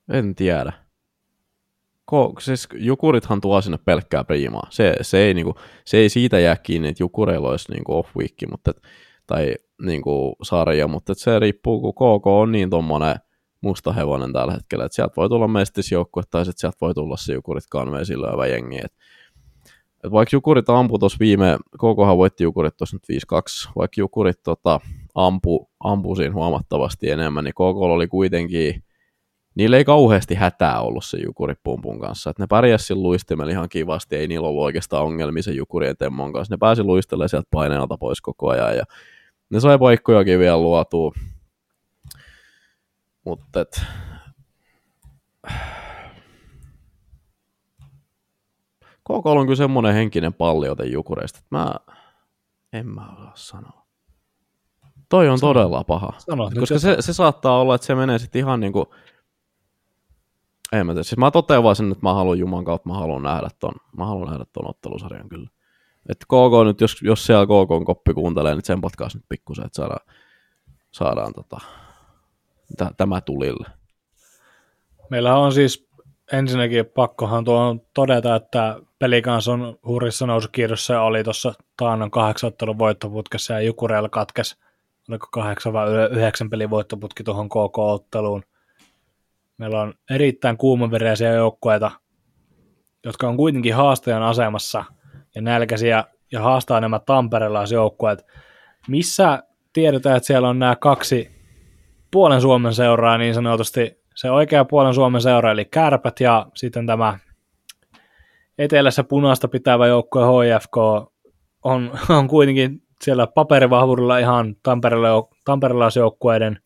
En tiedä ko, siis Jukurithan tuo sinne pelkkää priimaa. Se, se, ei, niinku, se ei siitä jää kiinni, että Jukureilla olisi niinku off week, mutta et, tai niinku sarja, mutta se riippuu, kun KK on niin tuommoinen musta hevonen tällä hetkellä, että sieltä voi tulla mestisjoukkue tai sitten sieltä voi tulla se Jukurit kanveisiin lyövä jengi. Et, et vaikka Jukurit ampui tuossa viime, KKhan voitti Jukurit tuossa nyt 5-2, vaikka Jukurit tota, ampu, ampu siinä huomattavasti enemmän, niin KK oli kuitenkin niillä ei kauheasti hätää ollut se jukuripumpun kanssa. Et ne pärjäsi luistimella ihan kivasti, ei niillä ollut oikeastaan ongelmia se jukurien temmon kanssa. Ne pääsi luistelemaan sieltä paineelta pois koko ajan ja ne sai paikkojakin vielä luotua. Mutta. KK on kyllä semmoinen henkinen palli joten jukureista, että mä en mä osaa sanoa. Toi on Sano. todella paha. Sano, koska se, se, saattaa olla, että se menee sitten ihan niinku ei mä tiedä. Siis mä totean vaan sen, että mä haluan Juman kautta, mä haluan nähdä ton, mä haluan nähdä ton ottelusarjan kyllä. Että KK nyt, jos, jos siellä KK on koppi kuuntelee, niin sen nyt pikkusen, että saadaan, saadaan tota, tämä tulille. Meillä on siis ensinnäkin pakkohan tuohon todeta, että pelikans on hurrissa nousukierrossa ja oli tuossa taannon kahdeksanottelun voittoputkessa ja Jukurella katkes, oliko kahdeksan vai yhdeksän pelin voittoputki tuohon KK-otteluun – Meillä on erittäin kuumavereisiä joukkueita jotka on kuitenkin haastajan asemassa ja nälkäisiä ja haastaa nämä tamperelaisjoukkueet. Missä tiedetään, että siellä on nämä kaksi puolen Suomen seuraa niin sanotusti, se oikea puolen Suomen seura, eli Kärpät ja sitten tämä etelässä punaista pitävä joukkue HFK on, on kuitenkin siellä paperivahvuudella ihan tamperelaisjoukkueiden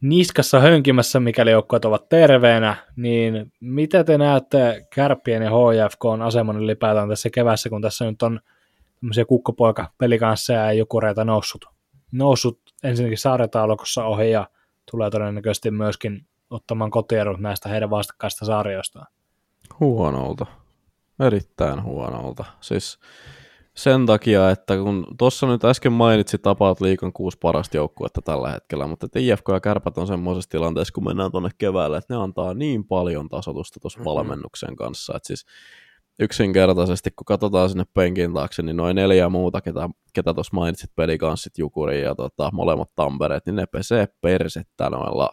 niskassa hönkimässä, mikäli joukkueet ovat terveenä, niin mitä te näette Kärppien ja HFK on aseman ylipäätään tässä kevässä, kun tässä nyt on tämmöisiä kukkopoika pelikanssa ja jukureita noussut, noussut ensinnäkin saaretaulukossa ohi ja tulee todennäköisesti myöskin ottamaan kotiedut näistä heidän vastakkaista sarjoistaan. Huonolta. Erittäin huonolta. Siis sen takia, että kun tuossa nyt äsken mainitsit tapaat liikan kuusi parasta joukkuetta tällä hetkellä, mutta että IFK ja Kärpät on semmoisessa tilanteessa, kun mennään tuonne keväälle, että ne antaa niin paljon tasotusta tuossa mm-hmm. valmennuksen kanssa, että siis yksinkertaisesti, kun katsotaan sinne penkin taakse, niin noin neljä muuta, ketä, ketä tuossa mainitsit, pelikanssit, Jukuri ja tota, molemmat Tampereet, niin ne pesee persettä noilla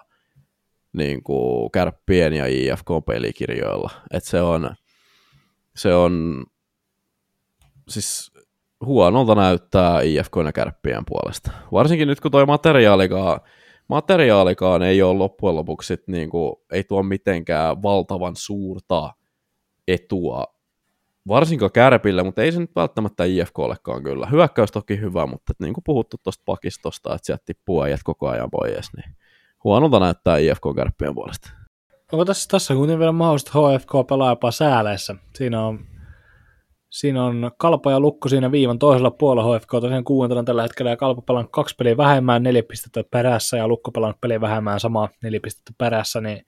niin kuin kärppien ja IFK-pelikirjoilla. Et se on, se on siis huonolta näyttää IFK ja kärppien puolesta. Varsinkin nyt, kun toi materiaalikaan, materiaalikaan ei ole loppujen lopuksi, niin kuin, ei tuo mitenkään valtavan suurta etua varsinkaan kärpille, mutta ei se nyt välttämättä IFKllekaan kyllä. Hyökkäys toki hyvä, mutta niin kuin puhuttu tuosta pakistosta, että sieltä tippuu ajat koko ajan pois, niin huonolta näyttää IFK kärppien puolesta. Onko tässä, tässä kuitenkin vielä mahdollista HFK pelaa jopa sääleissä? Siinä on, siinä on Kalpa ja Lukko siinä viivan toisella puolella HFK tosiaan kuuntelen tällä hetkellä ja Kalpa pelaa kaksi peliä vähemmän, neljä pistettä perässä ja Lukko pelaa peliä vähemmän samaa neljä pistettä perässä, niin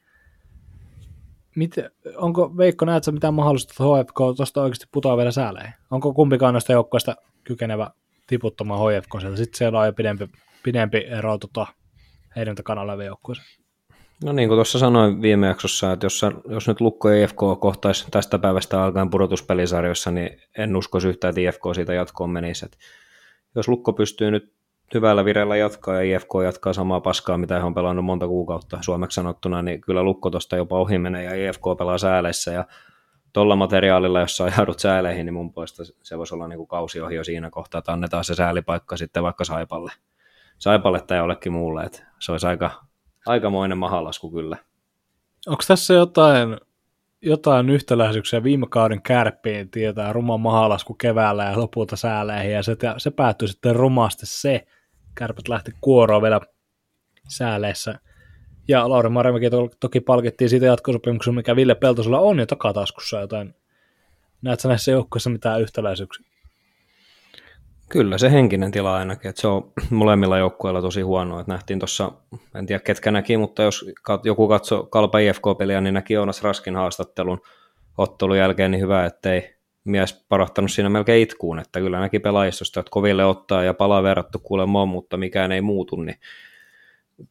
Miten, onko Veikko, näetkö mitään mahdollista, että HFK tuosta oikeasti putoaa vielä sääleihin? Onko kumpikaan noista joukkoista kykenevä tiputtamaan HFK sieltä? Sitten siellä on jo pidempi, pidempi ero tota, heidän takana olevien joukkueeseen. No niin kuin tuossa sanoin viime jaksossa, että jos, jos nyt Lukko ja IFK kohtaisi tästä päivästä alkaen pudotuspelisarjoissa, niin en uskoisi yhtään, että IFK siitä jatkoon menisi. Että jos Lukko pystyy nyt hyvällä vireellä jatkaa ja IFK jatkaa samaa paskaa, mitä he on pelannut monta kuukautta suomeksi sanottuna, niin kyllä Lukko tuosta jopa ohi menee ja IFK pelaa sääleissä ja tuolla materiaalilla, jos sä ajaudut sääleihin, niin mun puolesta se voisi olla niin kuin kausi ohi jo siinä kohtaa, että annetaan se säälipaikka sitten vaikka Saipalle. Saipalle tai jollekin muulle, että se olisi aika, aikamoinen mahalasku kyllä. Onko tässä jotain, jotain yhtäläisyyksiä viime kauden kärppiin tietää ruma mahalasku keväällä ja lopulta sääleihin ja se, se päättyi sitten rumasti se, kärpät lähti kuoroon vielä sääleissä. Ja Lauri Marjamäki to- toki palkittiin siitä jatkosopimuksesta, mikä Ville Peltosella on jo takataskussa jotain. Näetkö näissä joukkoissa mitään yhtäläisyyksiä? Kyllä, se henkinen tila ainakin, että se on molemmilla joukkueilla tosi huono, että nähtiin tuossa, en tiedä ketkä näki, mutta jos joku katsoi Kalpa IFK-peliä, niin näki Joonas Raskin haastattelun ottelun jälkeen, niin hyvä, ettei mies parahtanut siinä melkein itkuun, että kyllä näki pelaajistosta, että koville ottaa ja palaa verrattu kuulemaan, mutta mikään ei muutu, niin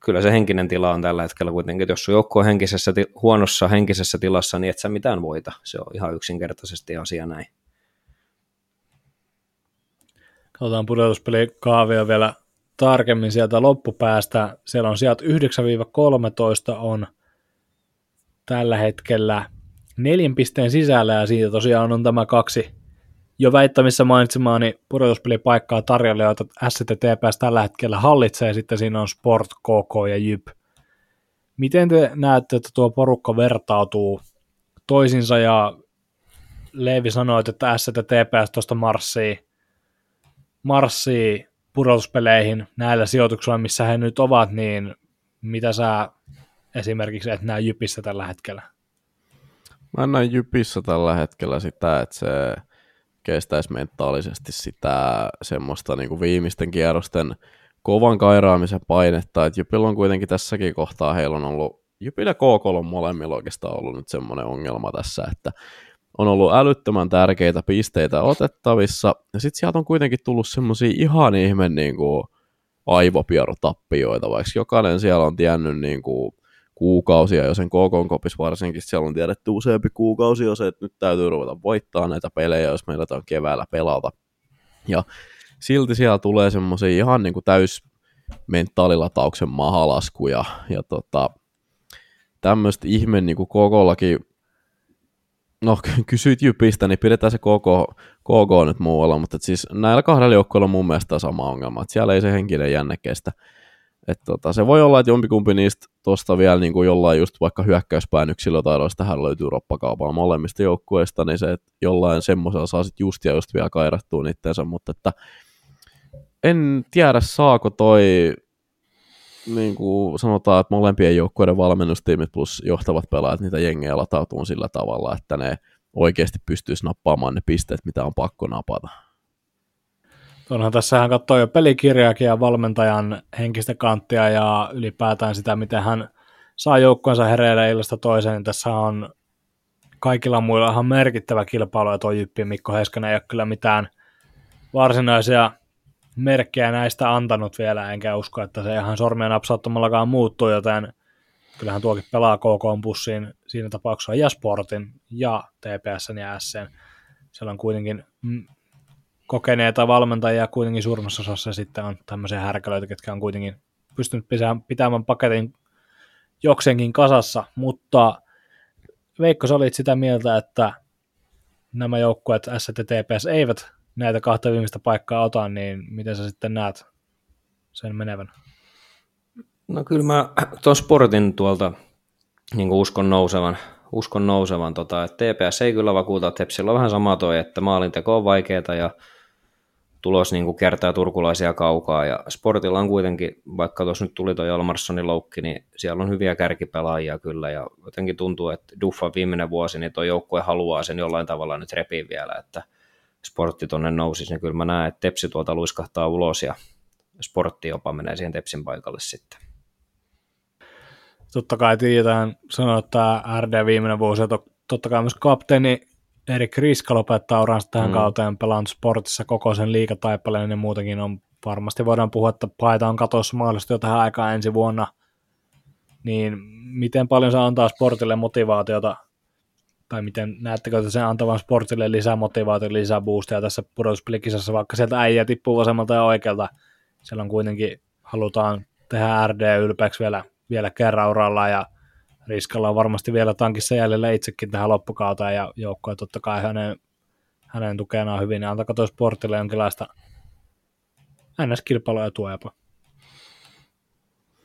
kyllä se henkinen tila on tällä hetkellä kuitenkin, että jos sun joukko on henkisessä, huonossa henkisessä tilassa, niin et sä mitään voita. Se on ihan yksinkertaisesti asia näin. Katsotaan pudotuspelikaavia vielä tarkemmin sieltä loppupäästä. Siellä on sieltä 9-13 on tällä hetkellä neljän pisteen sisällä ja siitä tosiaan on tämä kaksi jo väittämissä mainitsemaani pudotuspelipaikkaa tarjolla, joita STTPS tällä hetkellä hallitsee, sitten siinä on Sport, KK ja Jyp. Miten te näette, että tuo porukka vertautuu toisinsa, ja Leevi sanoi, että STTPS tuosta marssii, marssii pudotuspeleihin näillä sijoituksilla, missä he nyt ovat, niin mitä sä esimerkiksi et näe Jypissä tällä hetkellä? Mä näen Jypissä tällä hetkellä sitä, että se kestäisi mentaalisesti sitä semmoista niin kuin viimeisten kierrosten kovan kairaamisen painetta, että Jypillä on kuitenkin tässäkin kohtaa, heillä on ollut, Jypillä KK on molemmilla oikeastaan ollut nyt semmoinen ongelma tässä, että on ollut älyttömän tärkeitä pisteitä otettavissa, ja sitten sieltä on kuitenkin tullut semmoisia ihan ihme niin kuin aivopierotappioita, vaikka jokainen siellä on tiennyt niin kuin kuukausia jo sen KK kopis varsinkin, siellä on tiedetty useampi kuukausi jo se, että nyt täytyy ruveta voittaa näitä pelejä, jos meillä on keväällä pelata. Ja silti siellä tulee semmoisia ihan niin kuin täys mentaalilatauksen mahalaskuja ja, tota, tämmöistä ihme niin kuin kokollakin No kysyit Jypistä, niin pidetään se KK, KK nyt muualla, mutta siis näillä kahdella joukkueella on mun mielestä sama ongelma, että siellä ei se henkinen jänne kestä. Et tota, se voi olla, että jompikumpi niistä tuosta vielä niin kuin jollain just vaikka hyökkäyspään yksilötaidoista tähän löytyy roppakaupalla molemmista joukkueista, niin se, että jollain semmoisella saa sitten just ja just vielä kairattua itteensä, mutta että en tiedä saako toi niin kuin sanotaan, että molempien joukkueiden valmennustiimit plus johtavat pelaajat, niitä jengejä latautuu sillä tavalla, että ne oikeasti pystyisi nappaamaan ne pisteet, mitä on pakko napata. Onhan tässähän katsoo jo pelikirjaakin ja valmentajan henkistä kanttia ja ylipäätään sitä, miten hän saa joukkueensa hereille illasta toiseen, niin tässä on kaikilla muilla ihan merkittävä kilpailu, ja tuo Jyppi Mikko Heiskanen ei ole kyllä mitään varsinaisia merkkejä näistä antanut vielä, enkä usko, että se ihan sormia napsauttamallakaan muuttuu, joten kyllähän tuokin pelaa KK bussiin siinä tapauksessa ja Sportin ja TPS ja SN. Siellä on kuitenkin kokeneita valmentajia kuitenkin suurimmassa osassa sitten on tämmöisiä härkälöitä, ketkä on kuitenkin pystynyt pitämään paketin jokseenkin kasassa, mutta Veikko, sä olit sitä mieltä, että nämä joukkueet ST ja TPS eivät näitä kahta viimeistä paikkaa ota, niin miten sä sitten näet sen menevän? No kyllä mä tuon sportin tuolta niin uskon nousevan, uskon nousevan tota, että TPS ei kyllä vakuuta, että Tepsillä on vähän sama toi, että maalinteko on vaikeaa ja tulos niin kuin kertaa turkulaisia kaukaa, ja Sportilla on kuitenkin, vaikka tuossa nyt tuli tuo Jalmarssonin loukki, niin siellä on hyviä kärkipelaajia kyllä, ja jotenkin tuntuu, että Duffa viimeinen vuosi, niin tuo joukkue haluaa sen jollain tavalla nyt repiä vielä, että sportti tuonne nousisi, niin kyllä mä näen, että Tepsi tuolta luiskahtaa ulos, ja sportti jopa menee siihen Tepsin paikalle sitten. Totta kai tiedetään sanoa, että RD viimeinen vuosi, ja totta kai myös kapteeni Erik Riska lopettaa uransa tähän mm. kauteen, pelannut sportissa koko sen liikataipaleen ja muutenkin on varmasti voidaan puhua, että paita on katossa mahdollisesti jo tähän aikaan ensi vuonna, niin miten paljon se antaa sportille motivaatiota, tai miten näettekö, että se antavan sportille lisää motivaatiota, lisää boostia tässä pudotuspelikisassa, vaikka sieltä äijä tippuu vasemmalta ja oikealta, siellä on kuitenkin, halutaan tehdä RD ylpeäksi vielä, vielä kerran uralla, ja Riskalla on varmasti vielä tankissa jäljellä itsekin tähän loppukauteen ja joukkoja totta kai hänen, hänen tukenaan hyvin. Ja antakaa tuossa sportille jonkinlaista NS-kilpailua ja tuopa.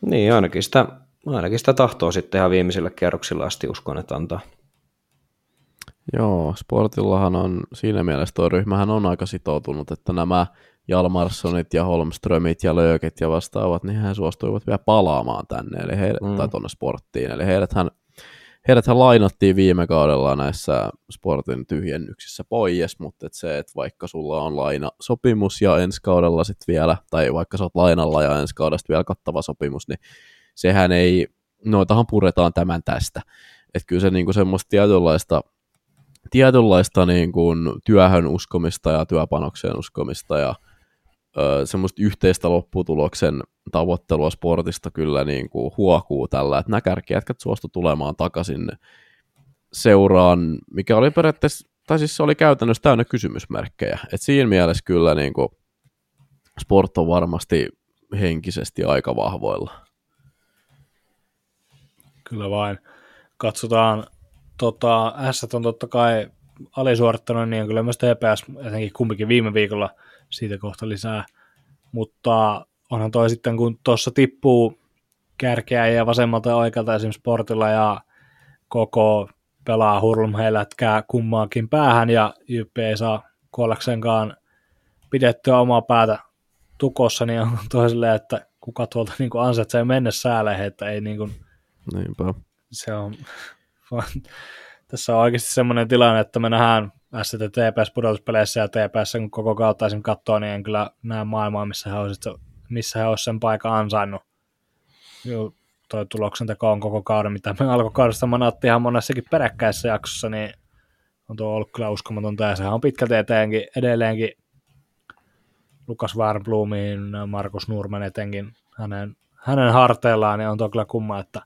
Niin, ainakin sitä, ainakin sitä tahtoa sitten ihan viimeisille kierroksilla asti uskon, että antaa. Joo, Sportillahan on siinä mielessä tuo ryhmähän on aika sitoutunut, että nämä Jalmarssonit ja Holmströmit ja Lööket ja vastaavat, niin he suostuivat vielä palaamaan tänne, eli he, mm. tai tuonne sporttiin. Eli heidäthän, heidäthän lainattiin viime kaudella näissä sportin tyhjennyksissä pois, mutta et se, että vaikka sulla on laina sopimus ja ensi kaudella sitten vielä, tai vaikka sä oot lainalla ja ensi kaudesta vielä kattava sopimus, niin sehän ei, noitahan puretaan tämän tästä. Että kyllä se niinku semmoista tietynlaista tietynlaista niin kuin työhön uskomista ja työpanokseen uskomista ja semmoista yhteistä lopputuloksen tavoittelua sportista kyllä niin kuin huokuu tällä, että nämä kärkijätkät suostu tulemaan takaisin seuraan, mikä oli periaatteessa, tai siis se oli käytännössä täynnä kysymysmerkkejä. Et siinä mielessä kyllä niin kuin sport on varmasti henkisesti aika vahvoilla. Kyllä vain. Katsotaan, tota, S on totta kai alisuorittanut, niin kyllä myös TPS, etenkin kumpikin viime viikolla – siitä kohta lisää. Mutta onhan toi sitten, kun tuossa tippuu kärkeä ja vasemmalta ja oikealta esimerkiksi Sportilla ja koko pelaa Hurlum heilätkää kummaakin päähän ja Jyppi ei saa kuollaksenkaan pidettyä omaa päätä tukossa, niin on toiselle, että kuka tuolta niin ansaitsee mennä sääleihin, että ei niin kuin, Niinpä. se on, tässä on oikeasti semmoinen tilanne, että me nähdään ST TPS pudotuspeleissä ja TPS kun koko kautta esimerkiksi katsoo, niin en kyllä näe maailmaa, missä he olisivat, missä he olisivat sen paikan ansainnut. Joo, toi tuloksen teko on koko kauden, mitä me alkukaudesta manattiin ihan monessakin peräkkäisessä jaksossa, niin on tuo ollut kyllä uskomatonta, ja sehän on pitkälti eteenkin, edelleenkin Lukas Warmblumin, Markus Nurmen etenkin hänen, hänen harteillaan, niin on tuo kyllä kumma, että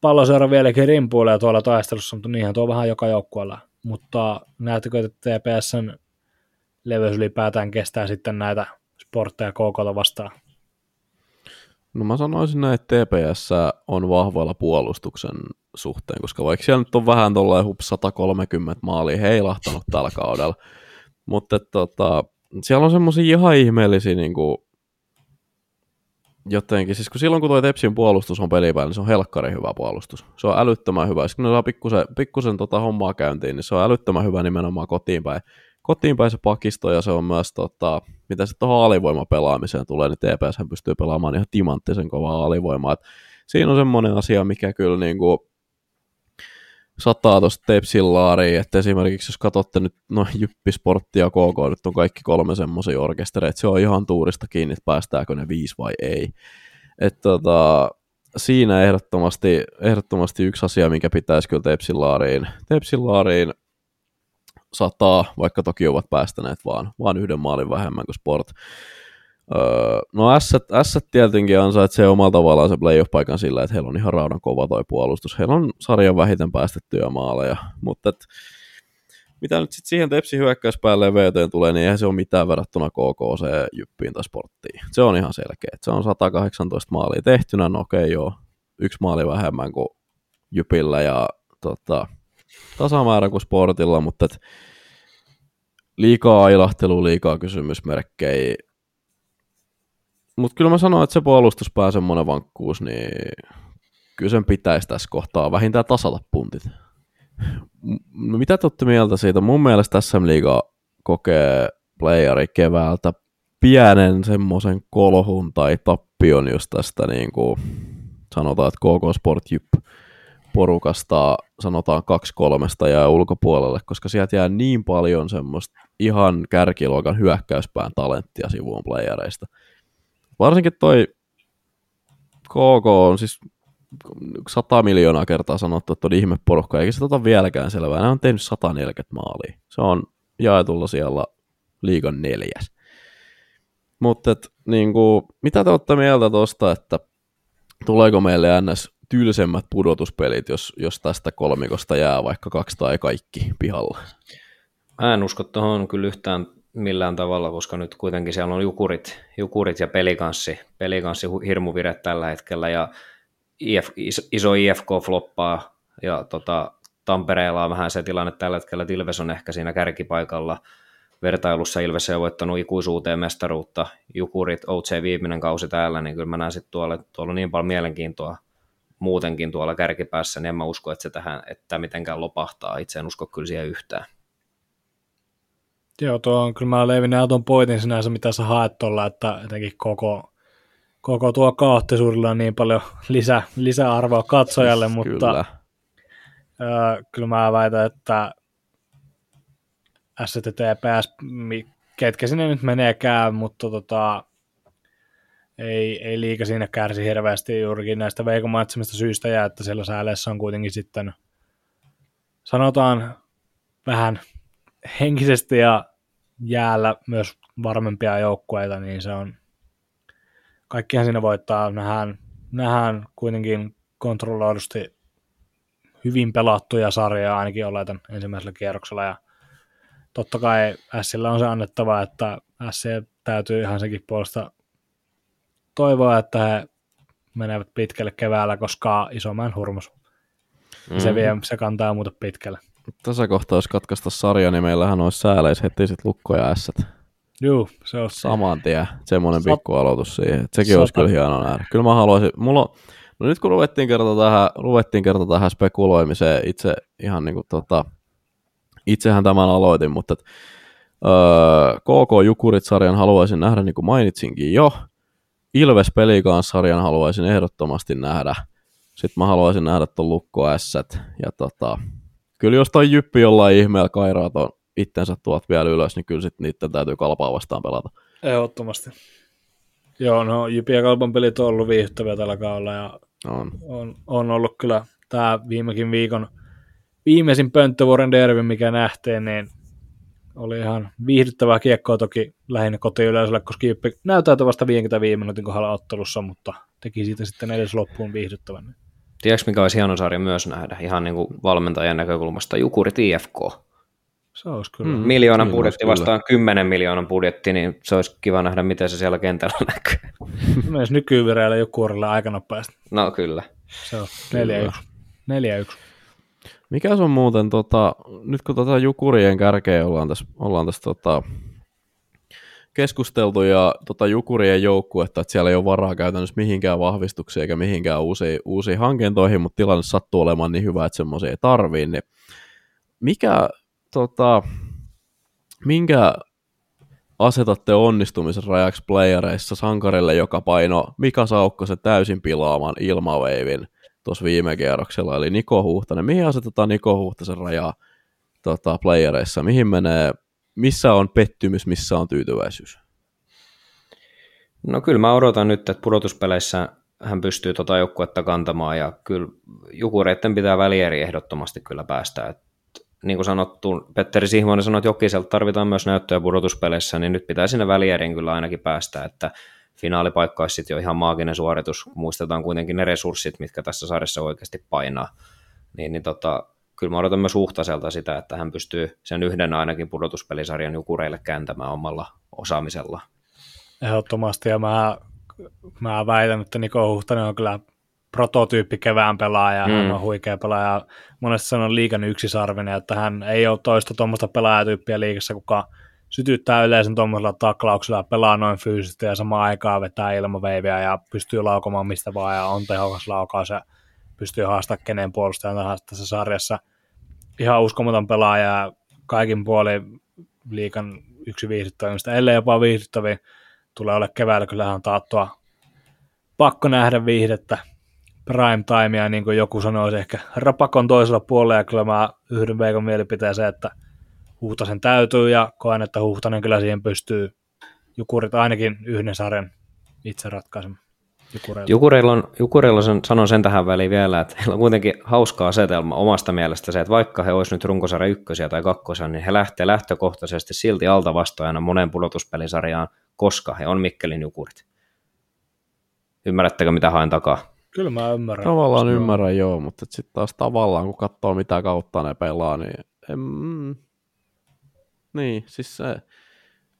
palloseura vieläkin rimpuilee tuolla taistelussa, mutta niinhän tuo vähän joka joukkueella mutta näettekö, että TPSn leveys ylipäätään kestää sitten näitä sportteja KK vastaan? No mä sanoisin näin, että TPS on vahvoilla puolustuksen suhteen, koska vaikka siellä nyt on vähän tuolla hups 130 maalia heilahtanut tällä kaudella, mutta tota, siellä on semmoisia ihan ihmeellisiä niin kuin, jotenkin, siis kun silloin kun tuo Tepsin puolustus on pelipäällä, niin se on helkkari hyvä puolustus. Se on älyttömän hyvä. Sitten kun ne saa pikkusen, pikkusen tota hommaa käyntiin, niin se on älyttömän hyvä nimenomaan kotiin päin. Kotiin päin se pakisto ja se on myös, tota, mitä se tuohon alivoimapelaamiseen tulee, niin TPS pystyy pelaamaan ihan timanttisen kovaa alivoimaa. Et siinä on semmoinen asia, mikä kyllä niin kuin, sataa tuosta Tepsin laariin, että esimerkiksi jos katsotte nyt no Jyppi, Sportti ja KK, nyt on kaikki kolme semmoisia orkestereita, se on ihan tuurista kiinni, että päästääkö ne viisi vai ei. Et tota, siinä ehdottomasti, ehdottomasti yksi asia, mikä pitäisi kyllä Tepsin laariin, Tepsin laariin sataa, vaikka toki ovat päästäneet vaan, vaan yhden maalin vähemmän kuin Sport. Öö, no Asset, Asset tietenkin ansaitsee omalla tavallaan se playoff-paikan sillä, että heillä on ihan raudan kova toi puolustus. Heillä on sarjan vähiten päästettyjä maaleja, mutta et, mitä nyt sitten siihen Tepsi hyökkäyspäälle VT tulee, niin eihän se ole mitään verrattuna KK se Jyppiin tai Sporttiin. Se on ihan selkeä. Se on 118 maalia tehtynä, no okei joo, yksi maali vähemmän kuin Jypillä ja tota, tasamäärä kuin Sportilla, mutta et, liikaa ailahtelua, liikaa kysymysmerkkejä, mutta kyllä mä sanoin, että se puolustuspää semmoinen vankkuus, niin kyllä sen pitäisi tässä kohtaa vähintään tasata puntit. No, mitä te olette mieltä siitä? Mun mielestä SM Liiga kokee playeri keväältä pienen semmoisen kolhun tai tappion just tästä niin kuin sanotaan, että KK Sport Jyp porukasta sanotaan kaksi kolmesta jää ulkopuolelle, koska sieltä jää niin paljon semmoista ihan kärkiluokan hyökkäyspään talenttia sivuun playereista. Varsinkin toi KK on siis 100 miljoonaa kertaa sanottu, että on ihmeporukka, eikä se tota vieläkään selvää. Ne on tehnyt 140 maalia. Se on jaetulla siellä liigan neljäs. Mutta niin mitä te olette mieltä tuosta, että tuleeko meille ns tylsemmät pudotuspelit, jos, jos tästä kolmikosta jää vaikka kaksi tai kaikki pihalla? Mä en usko tuohon kyllä yhtään millään tavalla, koska nyt kuitenkin siellä on jukurit, jukurit ja pelikanssi, pelikanssi hirmuvire tällä hetkellä ja IF, iso IFK floppaa ja tota, Tampereella on vähän se tilanne tällä hetkellä, että Ilves on ehkä siinä kärkipaikalla vertailussa Ilves on voittanut ikuisuuteen mestaruutta, Jukurit, OC viimeinen kausi täällä, niin kyllä mä näen sitten tuolla, tuolla on niin paljon mielenkiintoa muutenkin tuolla kärkipäässä, niin en mä usko, että se tähän, että mitenkään lopahtaa. Itse en usko kyllä siihen yhtään. Joo, tuo on kyllä mä Leivin tuon pointin sinänsä, mitä sä haet tuolla, että jotenkin koko, koko tuo kaoottisuudella on niin paljon lisä, lisäarvoa katsojalle, siis mutta kyllä. Ö, kyllä mä väitän, että STTPS, ketkä sinne nyt meneekään, mutta tota, ei, ei liika siinä kärsi hirveästi juurikin näistä veikomaitsemista syistä ja että siellä sääleessä on kuitenkin sitten sanotaan vähän henkisesti ja jäällä myös varmempia joukkueita, niin se on, kaikkihan siinä voittaa, nähdään, nähdään kuitenkin kontrolloidusti hyvin pelattuja sarjaa ainakin oletan ensimmäisellä kierroksella ja totta kai Sillä on se annettava, että S täytyy ihan sekin puolesta toivoa, että he menevät pitkälle keväällä, koska isomman hurmus. Mm-hmm. Se, vie, se kantaa muuta pitkälle. Tässä kohtaa, jos katkaista sarja, niin meillähän olisi sääleis heti sit lukkoja ässät. Joo, se on Saman tien, semmoinen Sat... pikku aloitus siihen. Sekin Sata. olisi kyllä hieno nähdä. Kyllä mä haluaisin, mulla on, no nyt kun ruvettiin kerta tähän, ruvettiin kerta tähän spekuloimiseen, itse ihan niin kuin tota, itsehän tämän aloitin, mutta et, öö, KK Jukurit-sarjan haluaisin nähdä, niin kuin mainitsinkin jo. Ilves Pelikans-sarjan haluaisin ehdottomasti nähdä. Sitten mä haluaisin nähdä tuon Lukko S. Ja tota, kyllä jos toi Jyppi jollain ihmeellä kairaa ton itsensä tuot vielä ylös, niin kyllä sitten niiden täytyy kalpaa vastaan pelata. Ehdottomasti. Joo, no Jyppi ja Kalpan pelit on ollut viihdyttäviä tällä kaudella ja on. On, on ollut kyllä tämä viimekin viikon viimeisin pönttövuoren derby, mikä nähtiin, niin oli ihan viihdyttävää kiekkoa toki lähinnä kotiyleisölle, koska Jyppi näyttäytyi vasta 55 minuutin kohdalla ottelussa, mutta teki siitä sitten edes loppuun viihdyttävän. Tiedätkö, mikä olisi hieno sarja myös nähdä, ihan niin kuin valmentajan näkökulmasta, Jukurit IFK. Se olisi kyllä. Mm. Miljoonan Niin budjetti olisi vastaan 10 miljoonan budjetti, niin se olisi kiva nähdä, miten se siellä kentällä näkyy. Myös nykyvireillä Jukurille aika nopeasti. No kyllä. Se on Kyllä. 4-1. 4-1. Mikä se on muuten, tota, nyt kun tota Jukurien kärkeä ollaan tässä, ollaan tässä tota, keskusteltu ja tota Jukurien joukkuetta, että siellä ei ole varaa käytännössä mihinkään vahvistuksiin eikä mihinkään uusiin, uusiin hankintoihin, mutta tilanne sattuu olemaan niin hyvä, että semmoisia ei tarvii, niin mikä, tota, minkä asetatte onnistumisen rajaksi playereissa sankarille, joka paino Mika Saukkosen täysin pilaaman ilmaveivin tuossa viime kierroksella, eli Niko Huhtanen. Mihin asetetaan Niko Huhtasen rajaa tota, playereissa? Mihin menee, missä on pettymys, missä on tyytyväisyys? No kyllä mä odotan nyt, että pudotuspeleissä hän pystyy tota joukkuetta kantamaan ja kyllä Jukureitten pitää välieri ehdottomasti kyllä päästä. Et, niin kuin sanottu, Petteri Sihmonen sanoi, että Jokiselta tarvitaan myös näyttöjä pudotuspeleissä, niin nyt pitää sinne välieriin kyllä ainakin päästä, että finaalipaikka olisi sitten jo ihan maaginen suoritus, muistetaan kuitenkin ne resurssit, mitkä tässä sarjassa oikeasti painaa. Niin, niin tota, kyllä mä odotan myös Huhtaselta sitä, että hän pystyy sen yhden ainakin pudotuspelisarjan Jukureille kääntämään omalla osaamisella. Ehdottomasti, ja mä, mä väitän, että Niko Huhtanen on kyllä prototyyppi kevään pelaaja, mm. hän on huikea pelaaja, monesti sanon liikan yksisarvinen, että hän ei ole toista tuommoista pelaajatyyppiä liikassa, kuka sytyttää yleisen tuommoisella taklauksella, pelaa noin fyysisesti ja samaan aikaan vetää ilmaveiviä ja pystyy laukomaan mistä vaan ja on tehokas laukaus ja pystyy haastamaan kenen puolustajan tahansa tässä sarjassa. Ihan uskomaton pelaaja ja kaikin puolin liikan yksi viihdyttävistä, ellei jopa viihdyttävin tulee ole keväällä kyllähän taattua pakko nähdä viihdettä prime timea, niin kuin joku sanoisi ehkä rapakon toisella puolella, ja kyllä mä yhdyn Veikon mielipiteeseen, että Huhtasen täytyy, ja koen, että Huhtanen kyllä siihen pystyy Jukurit ainakin yhden sarjan itse ratkaisemaan. Jukureilla. Jukureilla, on, Jukureilla on, sanon sen tähän väliin vielä, että heillä on kuitenkin hauska asetelma omasta mielestä se, että vaikka he olisivat nyt runkosarja ykkösiä tai kakkosia, niin he lähtee lähtökohtaisesti silti alta vastaajana monen pudotuspelisarjaan, koska he on Mikkelin Jukurit. Ymmärrättekö, mitä haen takaa? Kyllä mä ymmärrän. Tavallaan on- ymmärrän joo, mutta sitten taas tavallaan kun katsoo mitä kautta ne pelaa, niin en, mm, niin, siis se,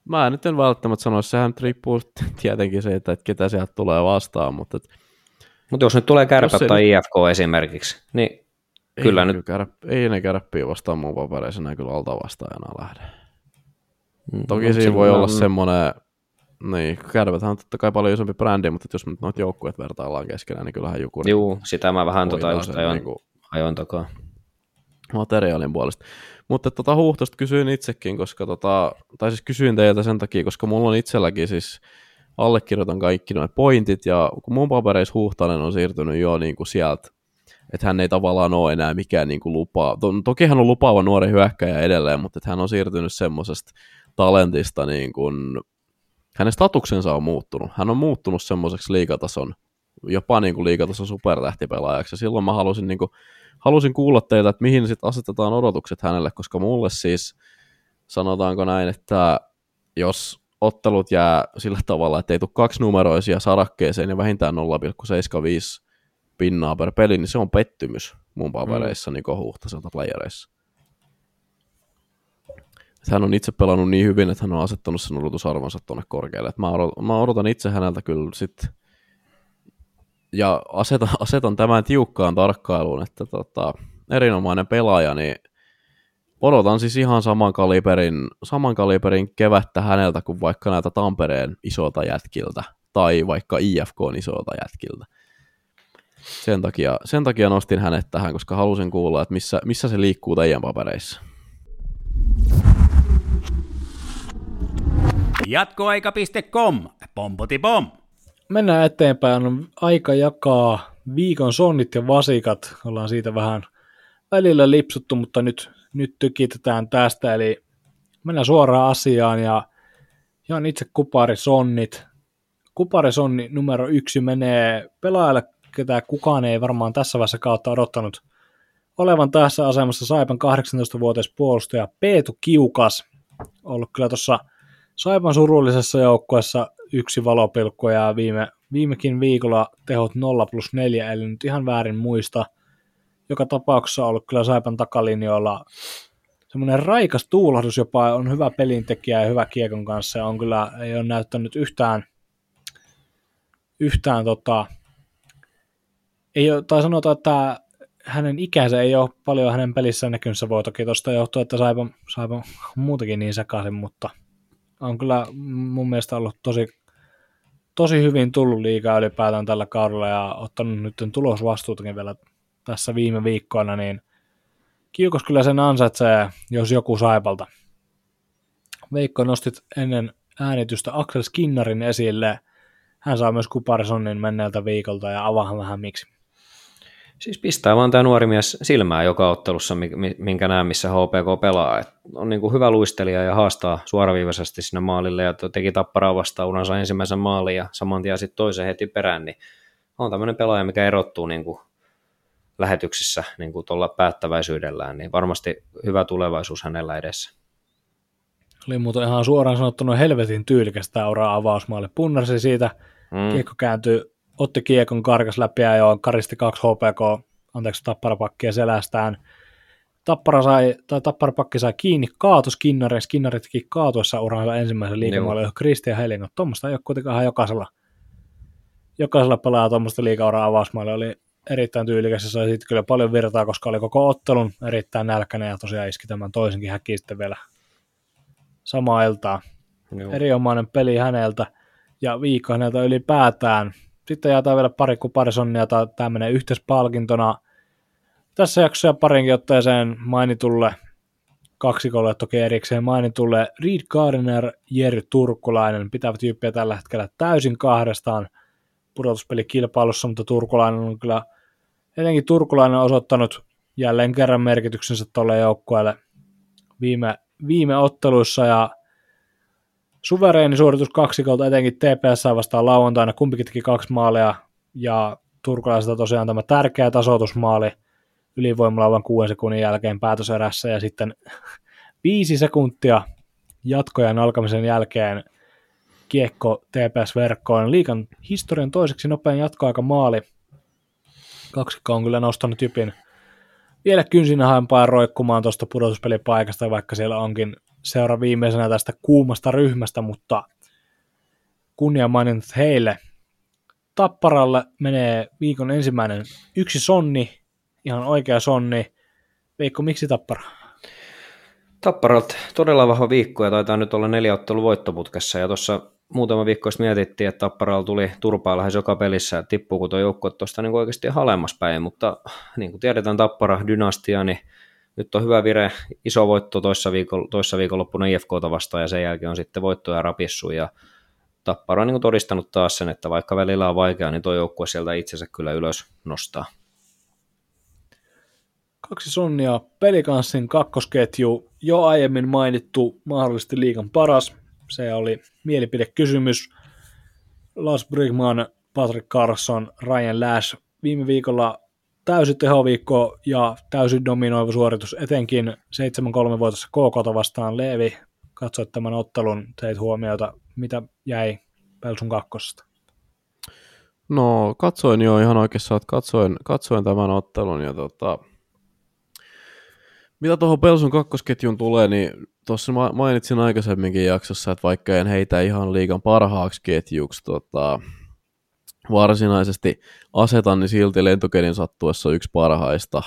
mä nyt en välttämättä sanoisi, sehän nyt riippuu tietenkin siitä, että ketä sieltä tulee vastaan, mutta et, Mutta jos nyt tulee kärpät Jos tai IFK esimerkiksi, niin Kyllä ei, nyt- nyt... Kärp, ei ne kärppiä vastaan mun papereissa näin kyllä alta vastaajana lähde. mm, Toki siinä voi olla mm, semmoinen, niin, kärpäthän on totta kai paljon isompi brändi, mutta jos nyt noita joukkueet vertaillaan keskenään, niin kyllähän joku Juu, sitä mä vähän tota just ajoin, niinku ajoin takaa. materiaalin puolesta. Mutta tota Huhtosta kysyin itsekin, koska tota, tai siis kysyin teiltä sen takia, koska mulla on itselläkin siis allekirjoitan kaikki nuo pointit, ja kun mun papereissa Huhtanen on siirtynyt jo niin kuin sieltä, että hän ei tavallaan ole enää mikään niin kuin lupaa. To, toki hän on lupaava nuori hyökkäjä edelleen, mutta että hän on siirtynyt semmoisesta talentista, niin kuin, hänen statuksensa on muuttunut. Hän on muuttunut semmoiseksi liikatason, jopa niin kuin liikatason supertähtipelaajaksi, ja silloin mä halusin niin kuin, halusin kuulla teiltä, että mihin sitten asetetaan odotukset hänelle, koska mulle siis sanotaanko näin, että jos ottelut jää sillä tavalla, että ei tule kaksinumeroisia sarakkeeseen ja vähintään 0,75 pinnaa per peli, niin se on pettymys mun papereissa mm. niin Huhtaselta playereissa. Että Hän on itse pelannut niin hyvin, että hän on asettanut sen odotusarvonsa tuonne korkealle. Että mä, odotan, mä odotan itse häneltä kyllä sitten ja asetan, asetan tämän tiukkaan tarkkailuun, että tota, erinomainen pelaaja, niin odotan siis ihan saman kaliberin, saman kaliberin kevättä häneltä kuin vaikka näitä Tampereen isolta jätkiltä tai vaikka IFK isolta jätkiltä. Sen takia, sen takia nostin hänet tähän, koska halusin kuulla, että missä, missä se liikkuu teidän papereissa. Jatkoaika.com, pompoti pom. Mennään eteenpäin. On aika jakaa viikon sonnit ja vasikat. Ollaan siitä vähän välillä lipsuttu, mutta nyt, nyt tykitetään tästä. Eli mennään suoraan asiaan ja ihan itse kuparisonnit. Kuparisonni numero yksi menee pelaajalle, ketä kukaan ei varmaan tässä vaiheessa kautta odottanut olevan tässä asemassa Saipan 18-vuotias puolustaja Peetu Kiukas. Ollut kyllä tuossa Saipan surullisessa joukkueessa yksi valopilkku ja viime, viimekin viikolla tehot 0 plus 4, eli nyt ihan väärin muista. Joka tapauksessa on ollut kyllä Saipan takalinjoilla semmoinen raikas tuulahdus jopa, on hyvä pelintekijä ja hyvä kiekon kanssa, ja on kyllä, ei ole näyttänyt yhtään, yhtään tota, ei ole, tai sanotaan, että hänen ikänsä ei ole paljon hänen pelissään näkynyt, voi toki tuosta johtua, että saipa, saipa muutakin niin sekaisin, mutta on kyllä mun mielestä ollut tosi, tosi hyvin tullut liikaa ylipäätään tällä kaudella ja ottanut nyt tulosvastuutakin vielä tässä viime viikkoina, niin Kiukos kyllä sen ansaitsee, jos joku saipalta. Veikko nostit ennen äänitystä Axel Skinnarin esille. Hän saa myös Kuparsonin menneeltä viikolta ja avaahan vähän miksi. Siis pistää vaan tämä nuori mies silmää joka ottelussa, minkä näen, missä HPK pelaa. Et on niin kuin hyvä luistelija ja haastaa suoraviivaisesti sinne maalille ja teki tapparaa vastaan uransa ensimmäisen maalin ja saman tien sitten toisen heti perään, niin on tämmöinen pelaaja, mikä erottuu niin kuin lähetyksissä niin kuin tuolla päättäväisyydellään, niin varmasti hyvä tulevaisuus hänellä edessä. Oli muuten ihan suoraan sanottuna helvetin tyylikästä auraa avausmaalle. Punnarsi siitä, mm. kiekko kääntyi, otti kiekon, karkas läpi ja joo, karisti kaksi HPK, anteeksi, tapparapakkia selästään. Tappara sai, tai tapparapakki sai kiinni, kaatu Skinnari, Skinnari teki kaatuessa uransa ensimmäisen liikemaalle, johon Kristian Helingo. Tuommoista ei ole kuitenkaan jokaisella, jokaisella pelaa tuommoista liikauraa avausmaalle. Oli erittäin tyylikäs ja sai siitä kyllä paljon virtaa, koska oli koko ottelun erittäin nälkäinen ja tosiaan iski tämän toisenkin häkkiin sitten vielä samaa iltaa. Joo. Erinomainen peli häneltä ja viikko häneltä ylipäätään. Sitten jaetaan vielä pari kuparisonnia tai tämä menee yhteispalkintona. Tässä jaksossa parinkin otteeseen mainitulle kaksikolle toki erikseen mainitulle Reed Gardner, Jerry Turkulainen pitävät tyyppiä tällä hetkellä täysin kahdestaan pudotuspelikilpailussa, mutta Turkulainen on kyllä etenkin Turkulainen on osoittanut jälleen kerran merkityksensä tuolle joukkueelle viime, viime otteluissa ja suvereeni suoritus kaksikolta etenkin TPS vastaan lauantaina, kumpikin teki kaksi maalia ja turkulaiselta tosiaan tämä tärkeä tasoitusmaali ylivoimalla vain kuuden sekunnin jälkeen päätöserässä. Ja sitten viisi sekuntia jatkojen alkamisen jälkeen kiekko TPS-verkkoon. Liikan historian toiseksi nopein jatkoaika maali. Kaksikko on kyllä nostanut Jypin. Vielä kynsinähämpää roikkumaan tuosta pudotuspelipaikasta, vaikka siellä onkin seura viimeisenä tästä kuumasta ryhmästä, mutta kunnia maininnut heille. Tapparalle menee viikon ensimmäinen yksi sonni, ihan oikea sonni. Veikko, miksi Tappara? Tapparalta todella vahva viikko ja taitaa nyt olla neljä ottelu voittoputkessa ja tuossa muutama viikko sitten mietittiin, että Tapparalla tuli turpaa lähes joka pelissä ja tippuu kun tuo joukko tuosta niin oikeasti halemmas päin, mutta niin kuin tiedetään Tappara dynastia, niin nyt on hyvä vire, iso voitto toissa, viikon, toissa viikonloppuna IFKta vastaan ja sen jälkeen on sitten voittoja rapissu ja Tappara on niin todistanut taas sen, että vaikka välillä on vaikeaa, niin tuo joukkue sieltä itsensä kyllä ylös nostaa. Kaksi sonnia. Pelikanssin kakkosketju, jo aiemmin mainittu mahdollisesti liikan paras, se oli mielipidekysymys. Lars Brigman, Patrick Carson, Ryan Lash. Viime viikolla täysi tehoviikko ja täysin dominoiva suoritus, etenkin 7-3 vuotossa KK vastaan. Leevi, katsoit tämän ottelun, teit huomiota, mitä jäi Pelsun kakkosesta? No katsoin jo ihan oikeassa, että katsoin, katsoin tämän ottelun ja tota, mitä tuohon Pelsun kakkosketjun tulee, niin tuossa mainitsin aikaisemminkin jaksossa, että vaikka en heitä ihan liikan parhaaksi ketjuksi tota, varsinaisesti asetan, niin silti lentokenin sattuessa yksi parhaista.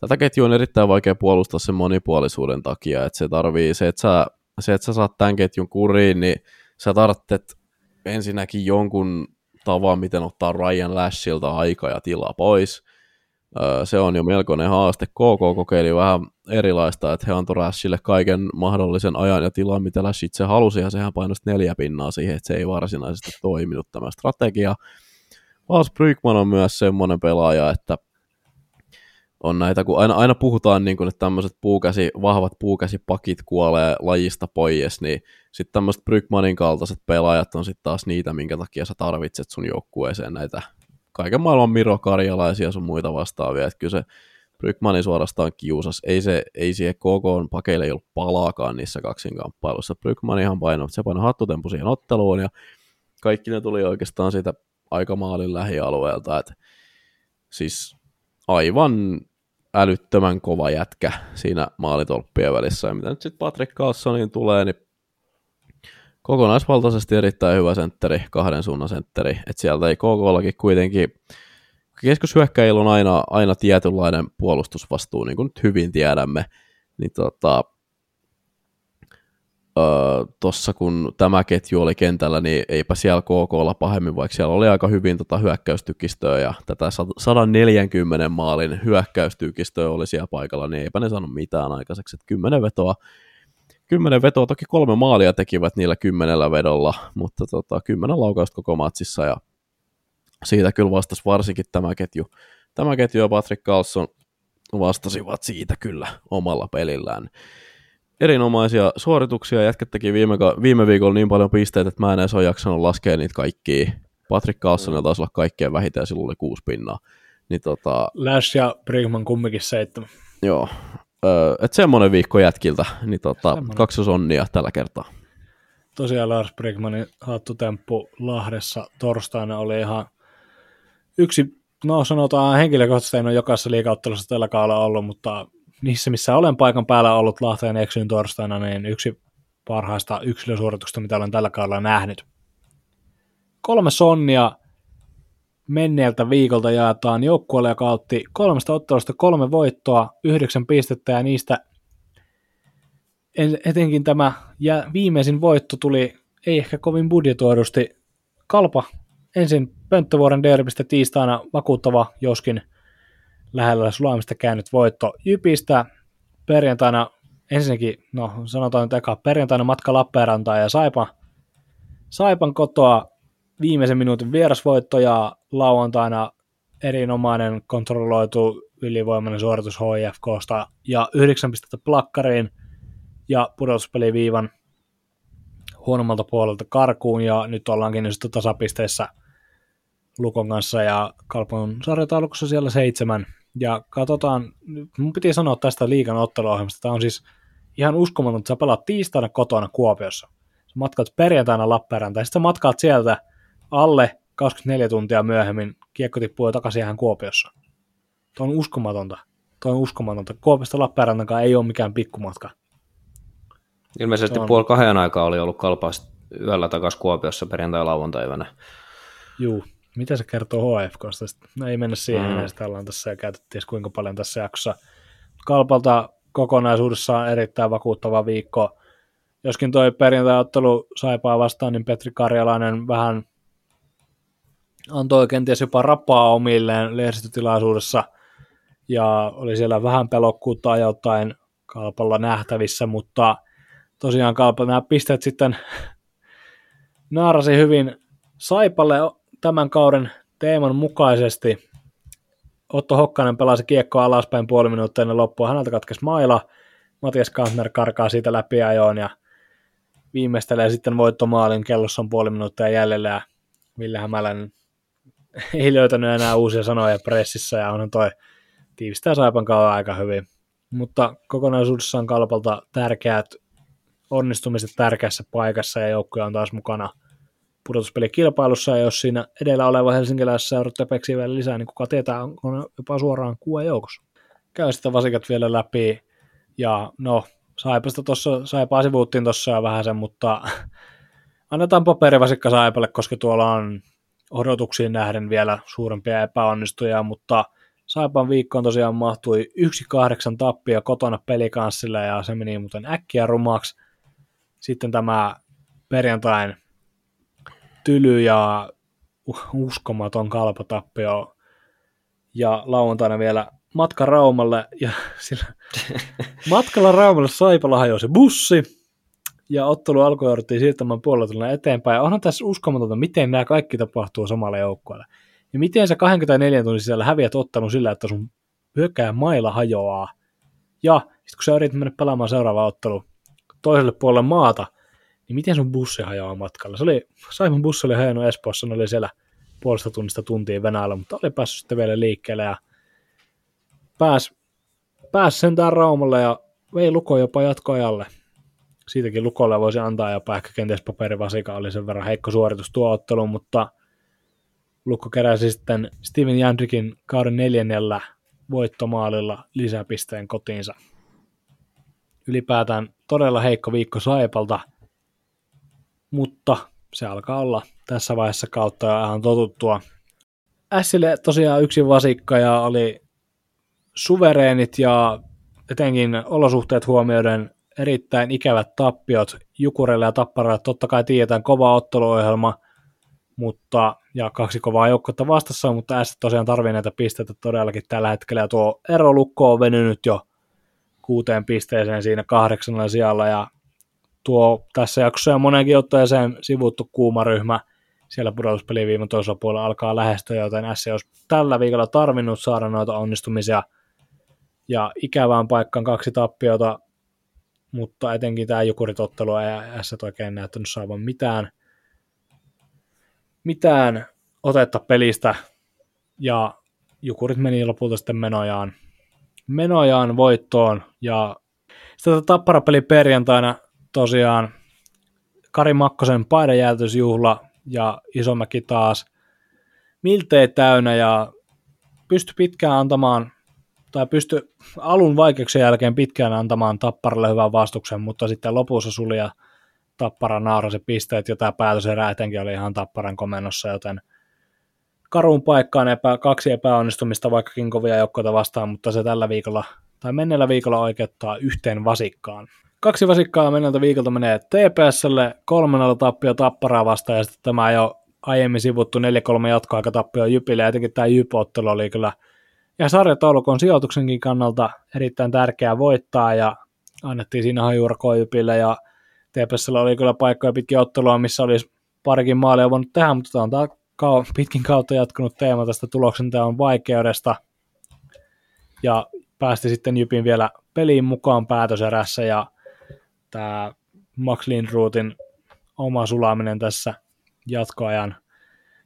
Tätä ketjua on erittäin vaikea puolustaa sen monipuolisuuden takia, että se tarvii se, että sä, se, että sä saat tämän ketjun kuriin, niin sä tarvitset ensinnäkin jonkun tavan, miten ottaa Ryan Lashilta aika ja tilaa pois – se on jo melkoinen haaste. KK kokeili vähän erilaista, että he antoi Rashille kaiken mahdollisen ajan ja tilan, mitä Lash itse halusi, ja sehän painoi neljä pinnaa siihen, että se ei varsinaisesti toiminut tämä strategia. Vals Brygman on myös semmoinen pelaaja, että on näitä, kun aina, aina puhutaan, niin kuin, että tämmöiset puukäsi, vahvat puukäsipakit kuolee lajista pois, niin sitten tämmöiset Brygmanin kaltaiset pelaajat on sitten taas niitä, minkä takia sä tarvitset sun joukkueeseen näitä kaiken maailman Miro Karjalaisia sun muita vastaavia, että kyllä se Brygmani suorastaan kiusas. Ei, se, ei siihen KK pakeille ollut palaakaan niissä kaksinkamppailuissa. Brygmanihan painoi, se painoi hattutempu siihen otteluun ja kaikki ne tuli oikeastaan siitä aikamaalin lähialueelta. Et, siis aivan älyttömän kova jätkä siinä maalitolppien välissä. Ja mitä nyt sitten Patrick Carlsoniin tulee, niin kokonaisvaltaisesti erittäin hyvä sentteri, kahden suunnan sentteri. että sieltä ei KKllakin kuitenkin, keskushyökkäillä on aina, aina tietynlainen puolustusvastuu, niin kuin nyt hyvin tiedämme, niin tota, öö, tossa kun tämä ketju oli kentällä, niin eipä siellä KKlla pahemmin, vaikka siellä oli aika hyvin tota hyökkäystykistöä ja tätä 140 maalin hyökkäystykistöä oli siellä paikalla, niin eipä ne saanut mitään aikaiseksi, että kymmenen vetoa kymmenen vetoa, toki kolme maalia tekivät niillä kymmenellä vedolla, mutta tota, kymmenen laukausta koko matsissa ja siitä kyllä vastasi varsinkin tämä ketju. Tämä ketju ja Patrick Carlson vastasivat siitä kyllä omalla pelillään. Erinomaisia suorituksia, jätkät teki viime, viime viikolla niin paljon pisteitä, että mä en edes ole jaksanut laskea niitä kaikkia. Patrick Carlsonilla taisi olla kaikkein vähintään, sillä oli kuusi pinnaa. Niin tota, Lash ja Brigman kumminkin seitsemän. Joo, öö, että semmoinen viikko jätkiltä, niin tota, kaksi sonnia tällä kertaa. Tosiaan Lars Brigmanin hattutemppu Lahdessa torstaina oli ihan yksi, no sanotaan henkilökohtaisesti en ole jokaisessa liikauttelussa tällä kaudella ollut, mutta niissä missä olen paikan päällä ollut Lahteen eksyin torstaina, niin yksi parhaista yksilösuorituksista, mitä olen tällä kaudella nähnyt. Kolme sonnia menneeltä viikolta jaetaan joukkueelle, joka otti kolmesta ottelusta kolme voittoa, yhdeksän pistettä ja niistä etenkin tämä ja viimeisin voitto tuli ei ehkä kovin budjetoidusti. Kalpa ensin Pönttövuoren derbistä tiistaina vakuuttava, joskin lähellä sulamista käynyt voitto Jypistä. Perjantaina ensinnäkin, no sanotaan nyt eka, perjantaina matka Lappeenrantaan ja Saipa, Saipan kotoa viimeisen minuutin vierasvoitto ja lauantaina erinomainen kontrolloitu ylivoimainen suoritus HIFKsta ja 9 pistettä plakkariin ja pudotuspeliviivan huonommalta puolelta karkuun ja nyt ollaankin sitten tasapisteissä Lukon kanssa ja Kalpon sarjataulukossa siellä seitsemän. Ja katsotaan, mun piti sanoa tästä liikan otteluohjelmasta, tämä on siis ihan uskomaton, että sä pelaat tiistaina kotona Kuopiossa. Sä matkaat perjantaina Lappeenrantaan, ja sitten sä matkaat sieltä alle 24 tuntia myöhemmin kiekko tippuu jo takaisin ihan Kuopiossa. Tuo on uskomatonta. Tuo on uskomatonta. Kuopiosta Lappeenrantakaan ei ole mikään pikkumatka. Ilmeisesti on... puoli kahden aikaa oli ollut kalpaista yöllä takaisin Kuopiossa perjantai-lauantaivana. Juu, mitä se kertoo HFKsta? No ei mennä siihen, mm. sitä ollaan tässä ja käytettiin kuinka paljon tässä jaksossa. Kalpalta kokonaisuudessaan erittäin vakuuttava viikko. Joskin toi perjantai-ottelu saipaa vastaan, niin Petri Karjalainen vähän antoi kenties jopa rapaa omilleen lehdistötilaisuudessa ja oli siellä vähän pelokkuutta ajoittain Kalpalla nähtävissä, mutta tosiaan Kalpa nämä pisteet sitten naarasi hyvin Saipalle tämän kauden teeman mukaisesti. Otto Hokkanen pelasi kiekkoa alaspäin puoli minuuttia ennen loppua, häneltä katkesi maila, Matias Kantner karkaa siitä läpi ajoon ja viimeistelee sitten voittomaalin, kellossa on puoli minuuttia jäljellä ja Ville Hämäläinen ei löytänyt enää uusia sanoja pressissä ja on toi tiivistää Saipan kautta aika hyvin. Mutta kokonaisuudessaan kalpalta tärkeät onnistumiset tärkeässä paikassa ja joukkoja on taas mukana pudotuspelikilpailussa, ja jos siinä edellä oleva helsinkiläisessä seurat vielä lisää, niin kuka tietää, on jopa suoraan kuuden joukossa. Käy sitä vasikat vielä läpi, ja no, Saipasta tuossa, Saipaa sivuuttiin tuossa jo vähän sen, mutta annetaan paperivasikka Saipalle, koska tuolla on odotuksiin nähden vielä suurempia epäonnistuja, mutta Saipan viikkoon tosiaan mahtui 1-8 tappia kotona pelikanssilla ja se meni muuten äkkiä rumaksi. Sitten tämä perjantain tyly ja uskomaton kalpatappio ja lauantaina vielä matka Raumalle ja sillä matkalla Raumalle Saipalla hajosi bussi ja ottelu alkoi jouduttiin siirtämään puolella eteenpäin. Onhan tässä uskomatonta, miten nämä kaikki tapahtuu samalla joukkueella. Ja miten sä 24 tunnin sisällä häviät ottanut sillä, että sun hyökkää mailla hajoaa. Ja sitten kun sä yrität mennä pelaamaan seuraava ottelu toiselle puolelle maata, niin miten sun bussi hajoaa matkalla? Se oli, Saimon bussi oli hajonnut Espoossa, ne oli siellä puolesta tunnista tuntia Venäjällä, mutta oli päässyt sitten vielä liikkeelle ja pääsi pääs sentään Raumalle ja vei Luko jopa jatkoajalle siitäkin Lukolle voisi antaa jopa ehkä kenties paperivasika oli sen verran heikko suoritus tuo ottelu, mutta Lukko keräsi sitten Steven Jandrikin kauden neljännellä voittomaalilla lisäpisteen kotiinsa. Ylipäätään todella heikko viikko Saipalta, mutta se alkaa olla tässä vaiheessa kautta ja ihan totuttua. Sille tosiaan yksi vasikka ja oli suvereenit ja etenkin olosuhteet huomioiden erittäin ikävät tappiot Jukurelle ja Tapparalle. Totta kai tiedetään kova otteluohjelma, mutta, ja kaksi kovaa joukkoa vastassa, mutta S tosiaan tarvii näitä pisteitä todellakin tällä hetkellä. Ja tuo erolukko on venynyt jo kuuteen pisteeseen siinä kahdeksannella sijalla, ja tuo tässä jaksossa on monenkin otteeseen sivuttu kuuma ryhmä siellä pudotuspeliin viime toisella puolella alkaa lähestyä, joten S olisi tällä viikolla tarvinnut saada noita onnistumisia. Ja ikävään paikkaan kaksi tappiota, mutta etenkin tämä Jukurit-ottelu ei S oikein näyttänyt saavan mitään, mitään otetta pelistä. Ja Jukurit meni lopulta sitten menojaan, menojaan voittoon. Ja sitten tapparapeli perjantaina tosiaan Kari Makkosen paidanjäätysjuhla ja Isomäki taas miltei täynnä ja pystyi pitkään antamaan, tai pystyi alun vaikeuksien jälkeen pitkään antamaan Tapparalle hyvän vastuksen, mutta sitten lopussa suli ja Tappara naarasi pisteet, ja tämä päätöserä etenkin oli ihan Tapparan komennossa, joten karun paikkaan epä, kaksi epäonnistumista, vaikkakin kovia joukkoita vastaan, mutta se tällä viikolla tai menneellä viikolla oikeuttaa yhteen vasikkaan. Kaksi vasikkaa menneeltä viikolta menee TPSlle, kolmannella tappio Tapparaa vastaan ja sitten tämä jo aiemmin sivuttu 4-3 jatkoaikatappio Jypille. Ja etenkin tämä Jyp-ottelu oli kyllä ja sarjataulukon sijoituksenkin kannalta erittäin tärkeää voittaa ja annettiin siinä hajurkoa Jypille ja TPSllä oli kyllä paikkoja pitkin ottelua, missä olisi parikin maalia voinut tehdä, mutta tämä on tämä pitkin kautta jatkunut teema tästä tuloksen teon vaikeudesta. Ja päästi sitten Jypin vielä peliin mukaan päätöserässä ja tämä Max Lindruutin oma sulaminen tässä jatkoajan,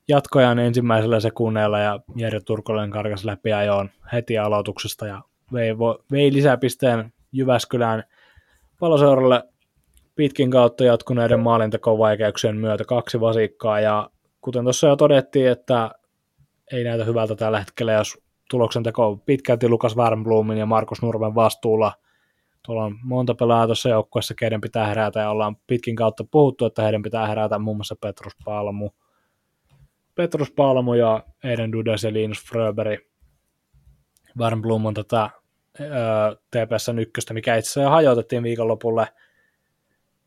jatkoajan ensimmäisellä sekunneilla ja Jere Turkolen karkas läpi ajoon heti aloituksesta ja vei, vei lisäpisteen Jyväskylään paloseuralle pitkin kautta jatkuneiden maalintekovaikeuksien myötä kaksi vasikkaa. Ja kuten tuossa jo todettiin, että ei näytä hyvältä tällä hetkellä, jos tuloksen teko pitkälti Lukas Wernblumin ja Markus Nurmen vastuulla – Tuolla on monta pelaajaa tuossa joukkueessa, keiden pitää herätä ja ollaan pitkin kautta puhuttu, että heidän pitää herätä muun muassa Petrus Palmu, Petrus Palmu ja Eiden Dudes ja Linus Fröberi. Wernblom on tätä TPSn ykköstä, mikä itse asiassa hajotettiin viikonlopulle,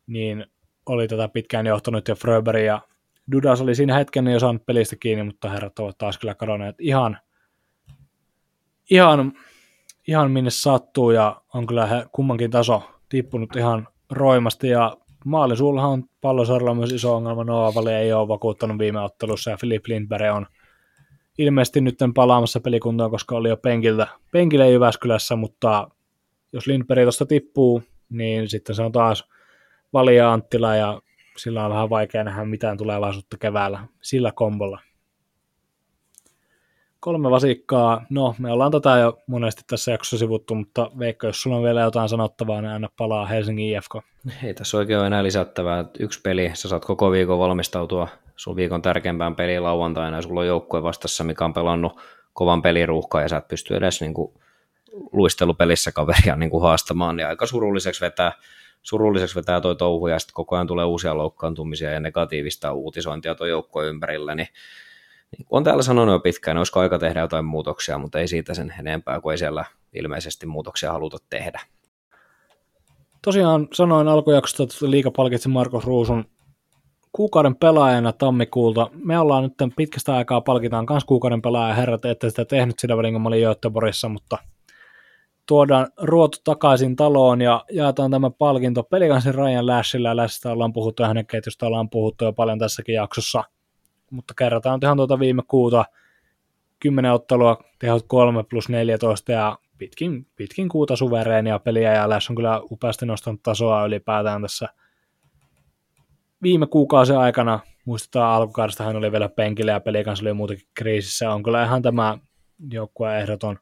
niin oli tätä pitkään johtanut ja Fröberi ja Dudas oli siinä hetken jo saanut pelistä kiinni, mutta herrat ovat taas kyllä kadonneet ihan, ihan ihan minne sattuu ja on kyllä he, kummankin taso tippunut ihan roimasti. Ja maalisuullahan on pallosarjalla myös iso ongelma. Noah Vali ei ole vakuuttanut viime ottelussa ja Philip Lindberg on ilmeisesti nyt palaamassa pelikuntoon, koska oli jo penkiltä, penkille Jyväskylässä, mutta jos Lindberg tuosta tippuu, niin sitten se on taas Valia Anttila ja sillä on vähän vaikea nähdä mitään tulevaisuutta keväällä sillä kombolla kolme vasikkaa. No, me ollaan tätä jo monesti tässä jaksossa sivuttu, mutta Veikko, jos sulla on vielä jotain sanottavaa, niin aina palaa Helsingin IFK. Ei tässä oikein ole enää lisättävää. Yksi peli, sä saat koko viikon valmistautua sun viikon tärkeimpään peliin lauantaina, ja sulla on joukkue vastassa, mikä on pelannut kovan peliruuhkaa, ja sä et pysty edes niin kuin luistelupelissä kaveria niin kuin haastamaan, niin aika surulliseksi vetää, surulliseksi vetää toi touhu, ja sitten koko ajan tulee uusia loukkaantumisia ja negatiivista uutisointia tuon joukkueen ympärillä, niin on täällä sanonut jo pitkään, olisiko aika tehdä jotain muutoksia, mutta ei siitä sen enempää, kun ei siellä ilmeisesti muutoksia haluta tehdä. Tosiaan sanoin alkujaksosta, että liika palkitsi Markus Ruusun kuukauden pelaajana tammikuulta. Me ollaan nyt pitkästä aikaa palkitaan myös kuukauden pelaaja herrat, että sitä tehnyt sitä välin, kun mä olin Göteborgissa, mutta tuodaan ruotu takaisin taloon ja jaetaan tämä palkinto pelikansin Ryan Lashilla. ja Lashista ollaan puhuttu ja hänen ketjusta ollaan puhuttu jo paljon tässäkin jaksossa – mutta kerrataan ihan tuota viime kuuta 10 ottelua, tehot 3 plus 14 ja pitkin, pitkin kuuta suvereenia peliä ja Läs on kyllä upeasti nostanut tasoa ylipäätään tässä viime kuukausien aikana. Muistetaan alkukaudesta hän oli vielä penkillä ja peli kanssa oli muutenkin kriisissä. On kyllä ihan tämä joukkueen ehdoton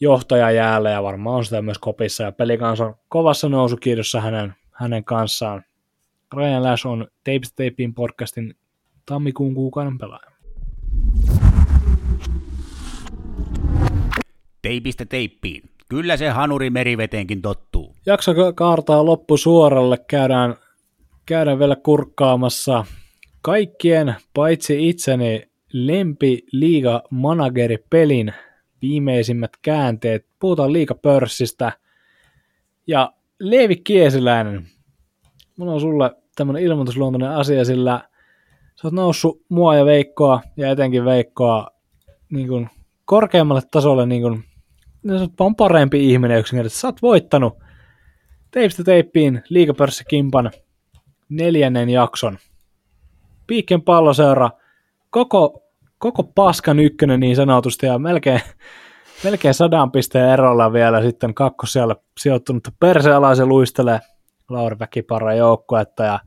johtaja jäällä ja varmaan on sitä myös kopissa ja peli kanssa on kovassa nousukirjossa hänen, hänen kanssaan. Ryan Lash on Tapes Tapin podcastin tammikuun kuukauden pelaaja. Teipistä teippiin. Kyllä se hanuri meriveteenkin tottuu. Jakso kaartaa loppu suoralle. Käydään, käydään vielä kurkkaamassa kaikkien, paitsi itseni, lempi liiga manageri pelin viimeisimmät käänteet. Puhutaan liikapörssistä. Ja Leevi Kiesiläinen, mulla on sulle tämmönen ilmoitusluontoinen asia, sillä sä oot noussut mua ja Veikkoa, ja etenkin Veikkoa, niin kuin korkeammalle tasolle, niin kuin, niin oot parempi ihminen yksinkertaisesti. Sä oot voittanut teipistä teippiin liikapörssikimpan neljännen jakson. Piikken palloseura, koko, koko paskan ykkönen niin sanotusti, ja melkein, melkein sadan pisteen erolla vielä sitten kakkosijalle sijoittunut persealaisen luistelee Lauri Väkiparra joukkuetta, ja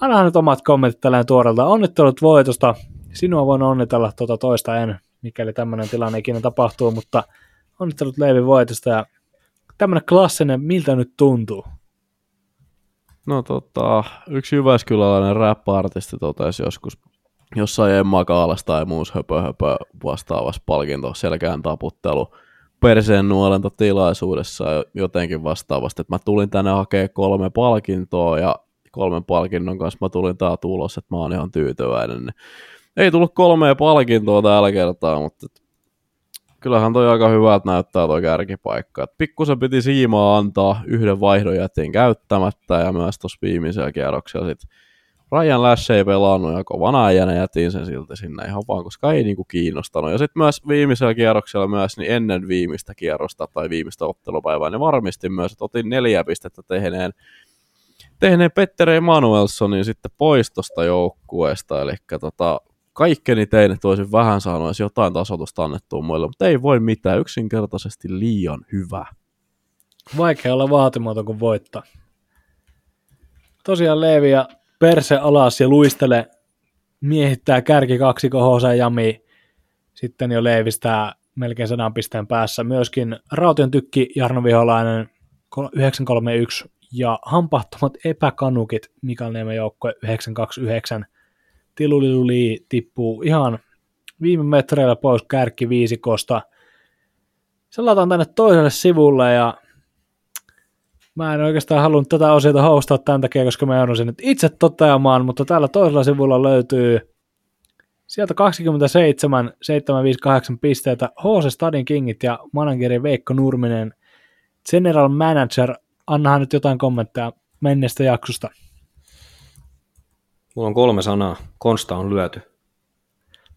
anna nyt omat kommentit tällä tuoreelta. Onnittelut voitosta. Sinua voin onnitella tuota toista en, mikäli tämmöinen tilanne ikinä tapahtuu, mutta onnittelut Leivi voitosta ja tämmöinen klassinen, miltä nyt tuntuu? No tota, yksi Jyväskyläläinen rap-artisti totesi joskus jossain Emma Kaalassa tai muussa höpö, höpö vastaavassa palkinto selkään taputtelu perseen nuolenta tilaisuudessa jotenkin vastaavasti, että mä tulin tänne hakemaan kolme palkintoa ja kolmen palkinnon kanssa mä tulin tää tulos, että mä oon ihan tyytyväinen. Ei tullut kolmea palkintoa tällä kertaa, mutta kyllähän toi aika hyvältä näyttää toi kärkipaikka. pikkusen piti siimaa antaa, yhden vaihdon jättiin käyttämättä ja myös tuossa viimeisellä kierroksella sitten Ryan Lash ei pelannut ja kovana äijänä jätin sen silti sinne ihan vaan, koska ei niinku kiinnostanut. Ja sitten myös viimeisellä kierroksella myös, niin ennen viimeistä kierrosta tai viimeistä ottelupäivää, niin varmistin myös, että otin neljä pistettä tehneen tehneen Petter Emanuelsonin sitten pois tuosta joukkueesta, eli tota, kaikkeni tein, että olisin vähän saanut edes jotain tasotusta annettua muille, mutta ei voi mitään, yksinkertaisesti liian hyvä. Vaikea olla vaatimaton, kun voittaa. Tosiaan Leevi ja perse alas ja luistele miehittää kärki kaksi Hosa Jami. Sitten jo Leevistää melkein sadan pisteen päässä. Myöskin Raution tykki Jarno Viholainen 931 ja hampahtumat epäkanukit Mikael Niemen joukkue 929. Tiluliluli tippuu ihan viime metreillä pois kärkki viisikosta. Se lataan tänne toiselle sivulle ja mä en oikeastaan halunnut tätä osiota hostaa tämän takia, koska mä joudun sen nyt itse toteamaan, mutta täällä toisella sivulla löytyy sieltä 27 758 pisteitä HC Stadin Kingit ja manageri Veikko Nurminen, General Manager annahan nyt jotain kommentteja menneestä jaksosta. Mulla on kolme sanaa. Konsta on lyöty.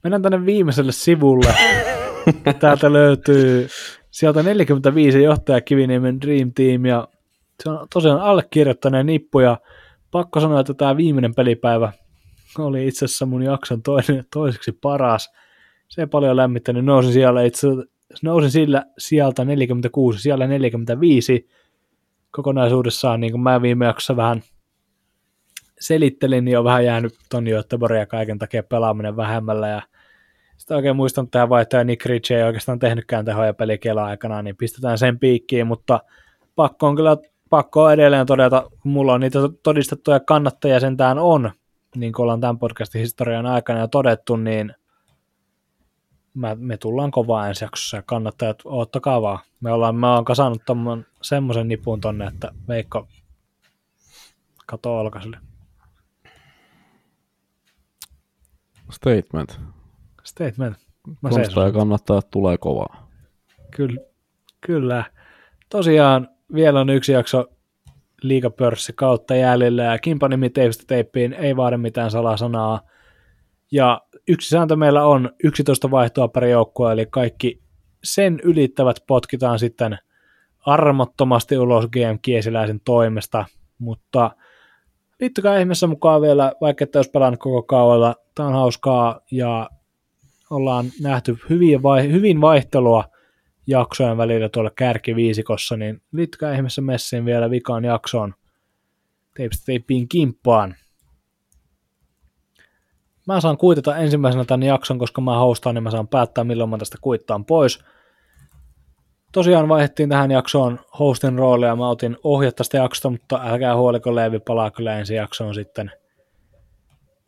Mennään tänne viimeiselle sivulle. Täältä löytyy sieltä 45 johtaja Kiviniemen Dream Team ja se on tosiaan allekirjoittaneen nippu ja pakko sanoa, että tämä viimeinen pelipäivä oli itse asiassa mun jakson toinen, toiseksi paras. Se ei paljon lämmittänyt. Nousin siellä itse nousin sillä sieltä 46, siellä 45 kokonaisuudessaan, niin kuin mä viime jaksossa vähän selittelin, niin on vähän jäänyt Toni Göteborg ja kaiken takia pelaaminen vähemmällä, ja sitten oikein muistan, että tämä vaihtaja Nick Ritchie ei oikeastaan tehnytkään tehoja pelikela aikana, niin pistetään sen piikkiin, mutta pakko on kyllä pakko on edelleen todeta, kun mulla on niitä todistettuja kannattajia sentään on, niin kuin ollaan tämän podcastin historian aikana jo todettu, niin mä, me tullaan kovaa ensi jaksossa ja kannattajat, oottakaa vaan. Me ollaan, mä oon kasannut semmoisen nipun tonne, että Veikko katoo olkaiselle. Statement. Statement. Mä ja kannattajat tulee kovaa. Kyllä. Kyllä. Tosiaan vielä on yksi jakso liikapörssi kautta jäljellä ja teipistä teippiin ei vaadi mitään salasanaa. Ja yksi sääntö meillä on 11 vaihtoa per joukkue, eli kaikki sen ylittävät potkitaan sitten armottomasti ulos GM Kiesiläisen toimesta, mutta liittykää ihmeessä mukaan vielä, vaikka ette olisi pelannut koko kaudella. Tämä on hauskaa ja ollaan nähty hyvin, vai, hyvin vaihtelua jaksojen välillä tuolla kärkiviisikossa, niin liittykää ihmeessä messiin vielä vikaan jaksoon teipistä teippiin kimppaan. Mä saan kuitata ensimmäisenä tämän jakson, koska mä hostaan, niin mä saan päättää, milloin mä tästä kuittaan pois. Tosiaan vaihdettiin tähän jaksoon hostin roolia, mä otin ohjat tästä jaksosta, mutta älkää huoliko Leevi palaa kyllä ensi jaksoon sitten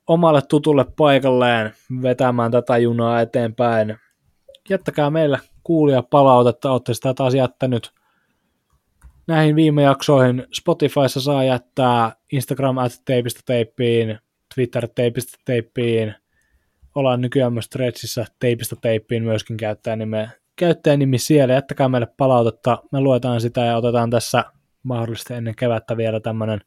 omalle tutulle paikalleen vetämään tätä junaa eteenpäin. Jättäkää meille kuulijapalautetta, olette sitä taas jättänyt näihin viime jaksoihin. Spotifyssa saa jättää Instagram at teipistä teippiin, Twitter teipistä teippiin, ollaan nykyään myös Threadsissa teipistä teippiin myöskin käyttäjänime, käyttäjänimi siellä. Jättäkää meille palautetta, me luetaan sitä ja otetaan tässä mahdollisesti ennen kevättä vielä tämmöinen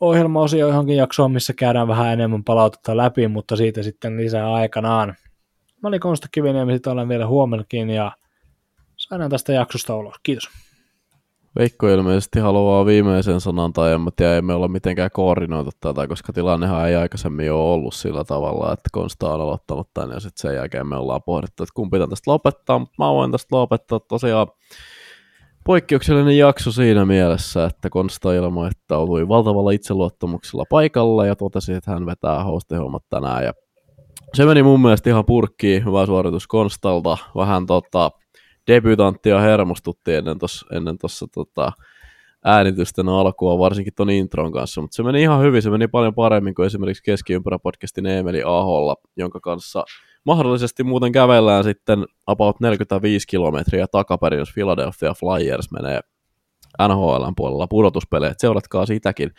ohjelmaosio johonkin jaksoon, missä käydään vähän enemmän palautetta läpi, mutta siitä sitten lisää aikanaan. Mä olin Konsta Kiviniemi, sitten olen vielä huomennakin ja saadaan tästä jaksosta ulos. Kiitos. Veikko ilmeisesti haluaa viimeisen sanan, tai en tiedä, ei me olla mitenkään koordinoitu tätä, koska tilannehan ei aikaisemmin ole ollut sillä tavalla, että Konsta on aloittanut tämän, ja sitten sen jälkeen me ollaan pohdittu, että kumpi tästä lopettaa, mutta mä voin tästä lopettaa. Tosiaan poikkeuksellinen jakso siinä mielessä, että Konsta ilmoittautui valtavalla itseluottamuksella paikalla ja totesi, että hän vetää hostihommat tänään, ja se meni mun mielestä ihan purkkiin, hyvä suoritus Konstalta, vähän tota, debutanttia hermostutti ennen tuossa ennen tossa, tota, äänitysten alkua, varsinkin ton intron kanssa, mutta se meni ihan hyvin, se meni paljon paremmin kuin esimerkiksi Keskiympärä-podcastin Eemeli Aholla, jonka kanssa mahdollisesti muuten kävellään sitten about 45 kilometriä takaperin, jos Philadelphia Flyers menee NHLn puolella pudotuspeleet, seuratkaa sitäkin.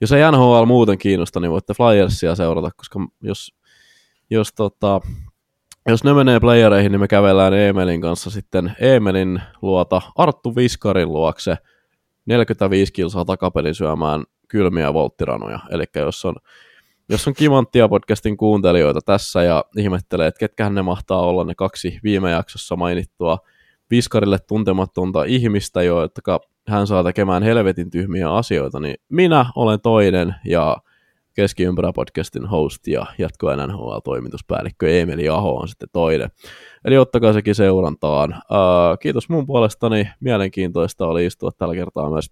Jos ei NHL muuten kiinnosta, niin voitte Flyersia seurata, koska jos, jos tota, jos ne menee playereihin, niin me kävellään Emelin kanssa sitten Emelin luota Arttu Viskarin luokse 45 kilsaa takapelin syömään kylmiä volttiranoja. Eli jos on, jos on Kimanttia podcastin kuuntelijoita tässä ja ihmettelee, että ketkähän ne mahtaa olla ne kaksi viime jaksossa mainittua Viskarille tuntematonta ihmistä, jotka hän saa tekemään helvetin tyhmiä asioita, niin minä olen toinen ja Keskiympärä-podcastin host ja jatko NHL-toimituspäällikkö Emeli Aho on sitten toinen. Eli ottakaa sekin seurantaan. Uh, kiitos mun puolestani. Mielenkiintoista oli istua tällä kertaa myös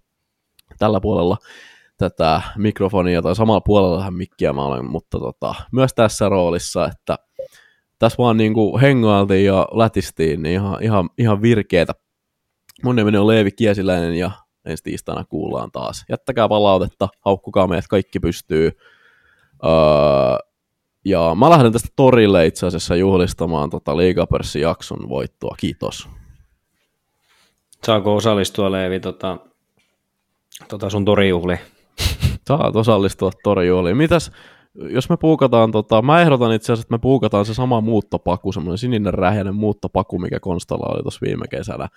tällä puolella tätä mikrofonia, tai samalla puolella mikkiä mä olen, mutta tota, myös tässä roolissa, että tässä vaan niin kuin hengailtiin ja lätistiin, niin ihan, ihan, ihan virkeetä. Mun nimeni on Leevi Kiesiläinen ja ensi tiistaina kuullaan taas. Jättäkää palautetta, haukkukaa meidät, kaikki pystyy. Öö, ja mä lähden tästä torille itse asiassa juhlistamaan tota Liigapörssin jakson voittoa. Kiitos. Saako osallistua Leevi tota, tota sun torijuhliin? Saat osallistua torijuhliin. Mitäs, jos me puukataan, tota, mä ehdotan itse asiassa, että me puukataan se sama muuttopaku, semmoinen sininen rähjäinen muuttopaku, mikä Konstalla oli tuossa viime kesänä.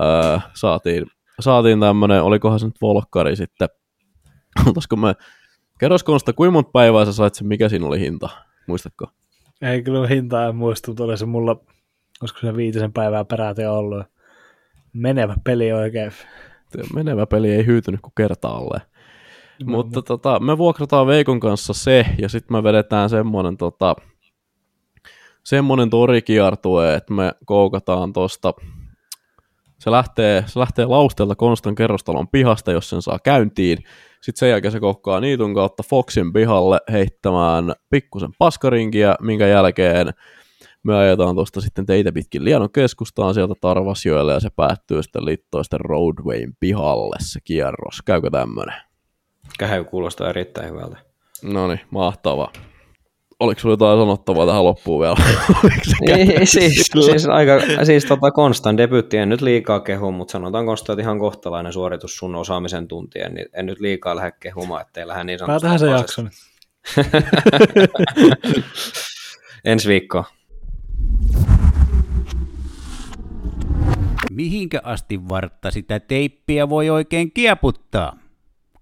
Öö, saatiin saatiin tämmönen, olikohan se nyt volkkari sitten, oltaisiko me, kerros Konsta, kuinka monta päivää sä sait sen, mikä siinä oli hinta, muistatko? Ei kyllä hintaa en muista, mutta oli se mulla, olisiko se viitisen päivää peräti ollut. Menevä peli oikein. Menevä peli ei hyytynyt kuin kertaalleen. No, Mutta no. tota, me vuokrataan Veikon kanssa se, ja sitten me vedetään semmoinen tota, semmoinen torikiertue, että me koukataan tosta se lähtee, se lähtee lausteelta Konstan kerrostalon pihasta, jos sen saa käyntiin. Sitten sen jälkeen se kohkaa niitun kautta Foxin pihalle heittämään pikkusen paskarinkia, minkä jälkeen me ajetaan tuosta sitten teitä pitkin Lienon keskustaan sieltä Tarvasjoelle ja se päättyy sitten Littoisten Roadwayn pihalle se kierros. Käykö tämmönen? Käy kuulostaa erittäin hyvältä. No niin, mahtavaa oliko sinulla jotain sanottavaa tähän loppuun vielä? ei, siis, siis, aika, siis tota Konstan debytti en nyt liikaa kehu, mutta sanotaan Konsta, että ihan kohtalainen suoritus sun osaamisen tuntien, niin en nyt liikaa lähde kehumaan, ettei lähde niin sanotusti. Päätähän se jakso nyt. Ensi viikko. Mihinkä asti vartta sitä teippiä voi oikein kieputtaa?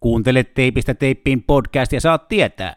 Kuuntele Teipistä teippiin podcast ja saat tietää.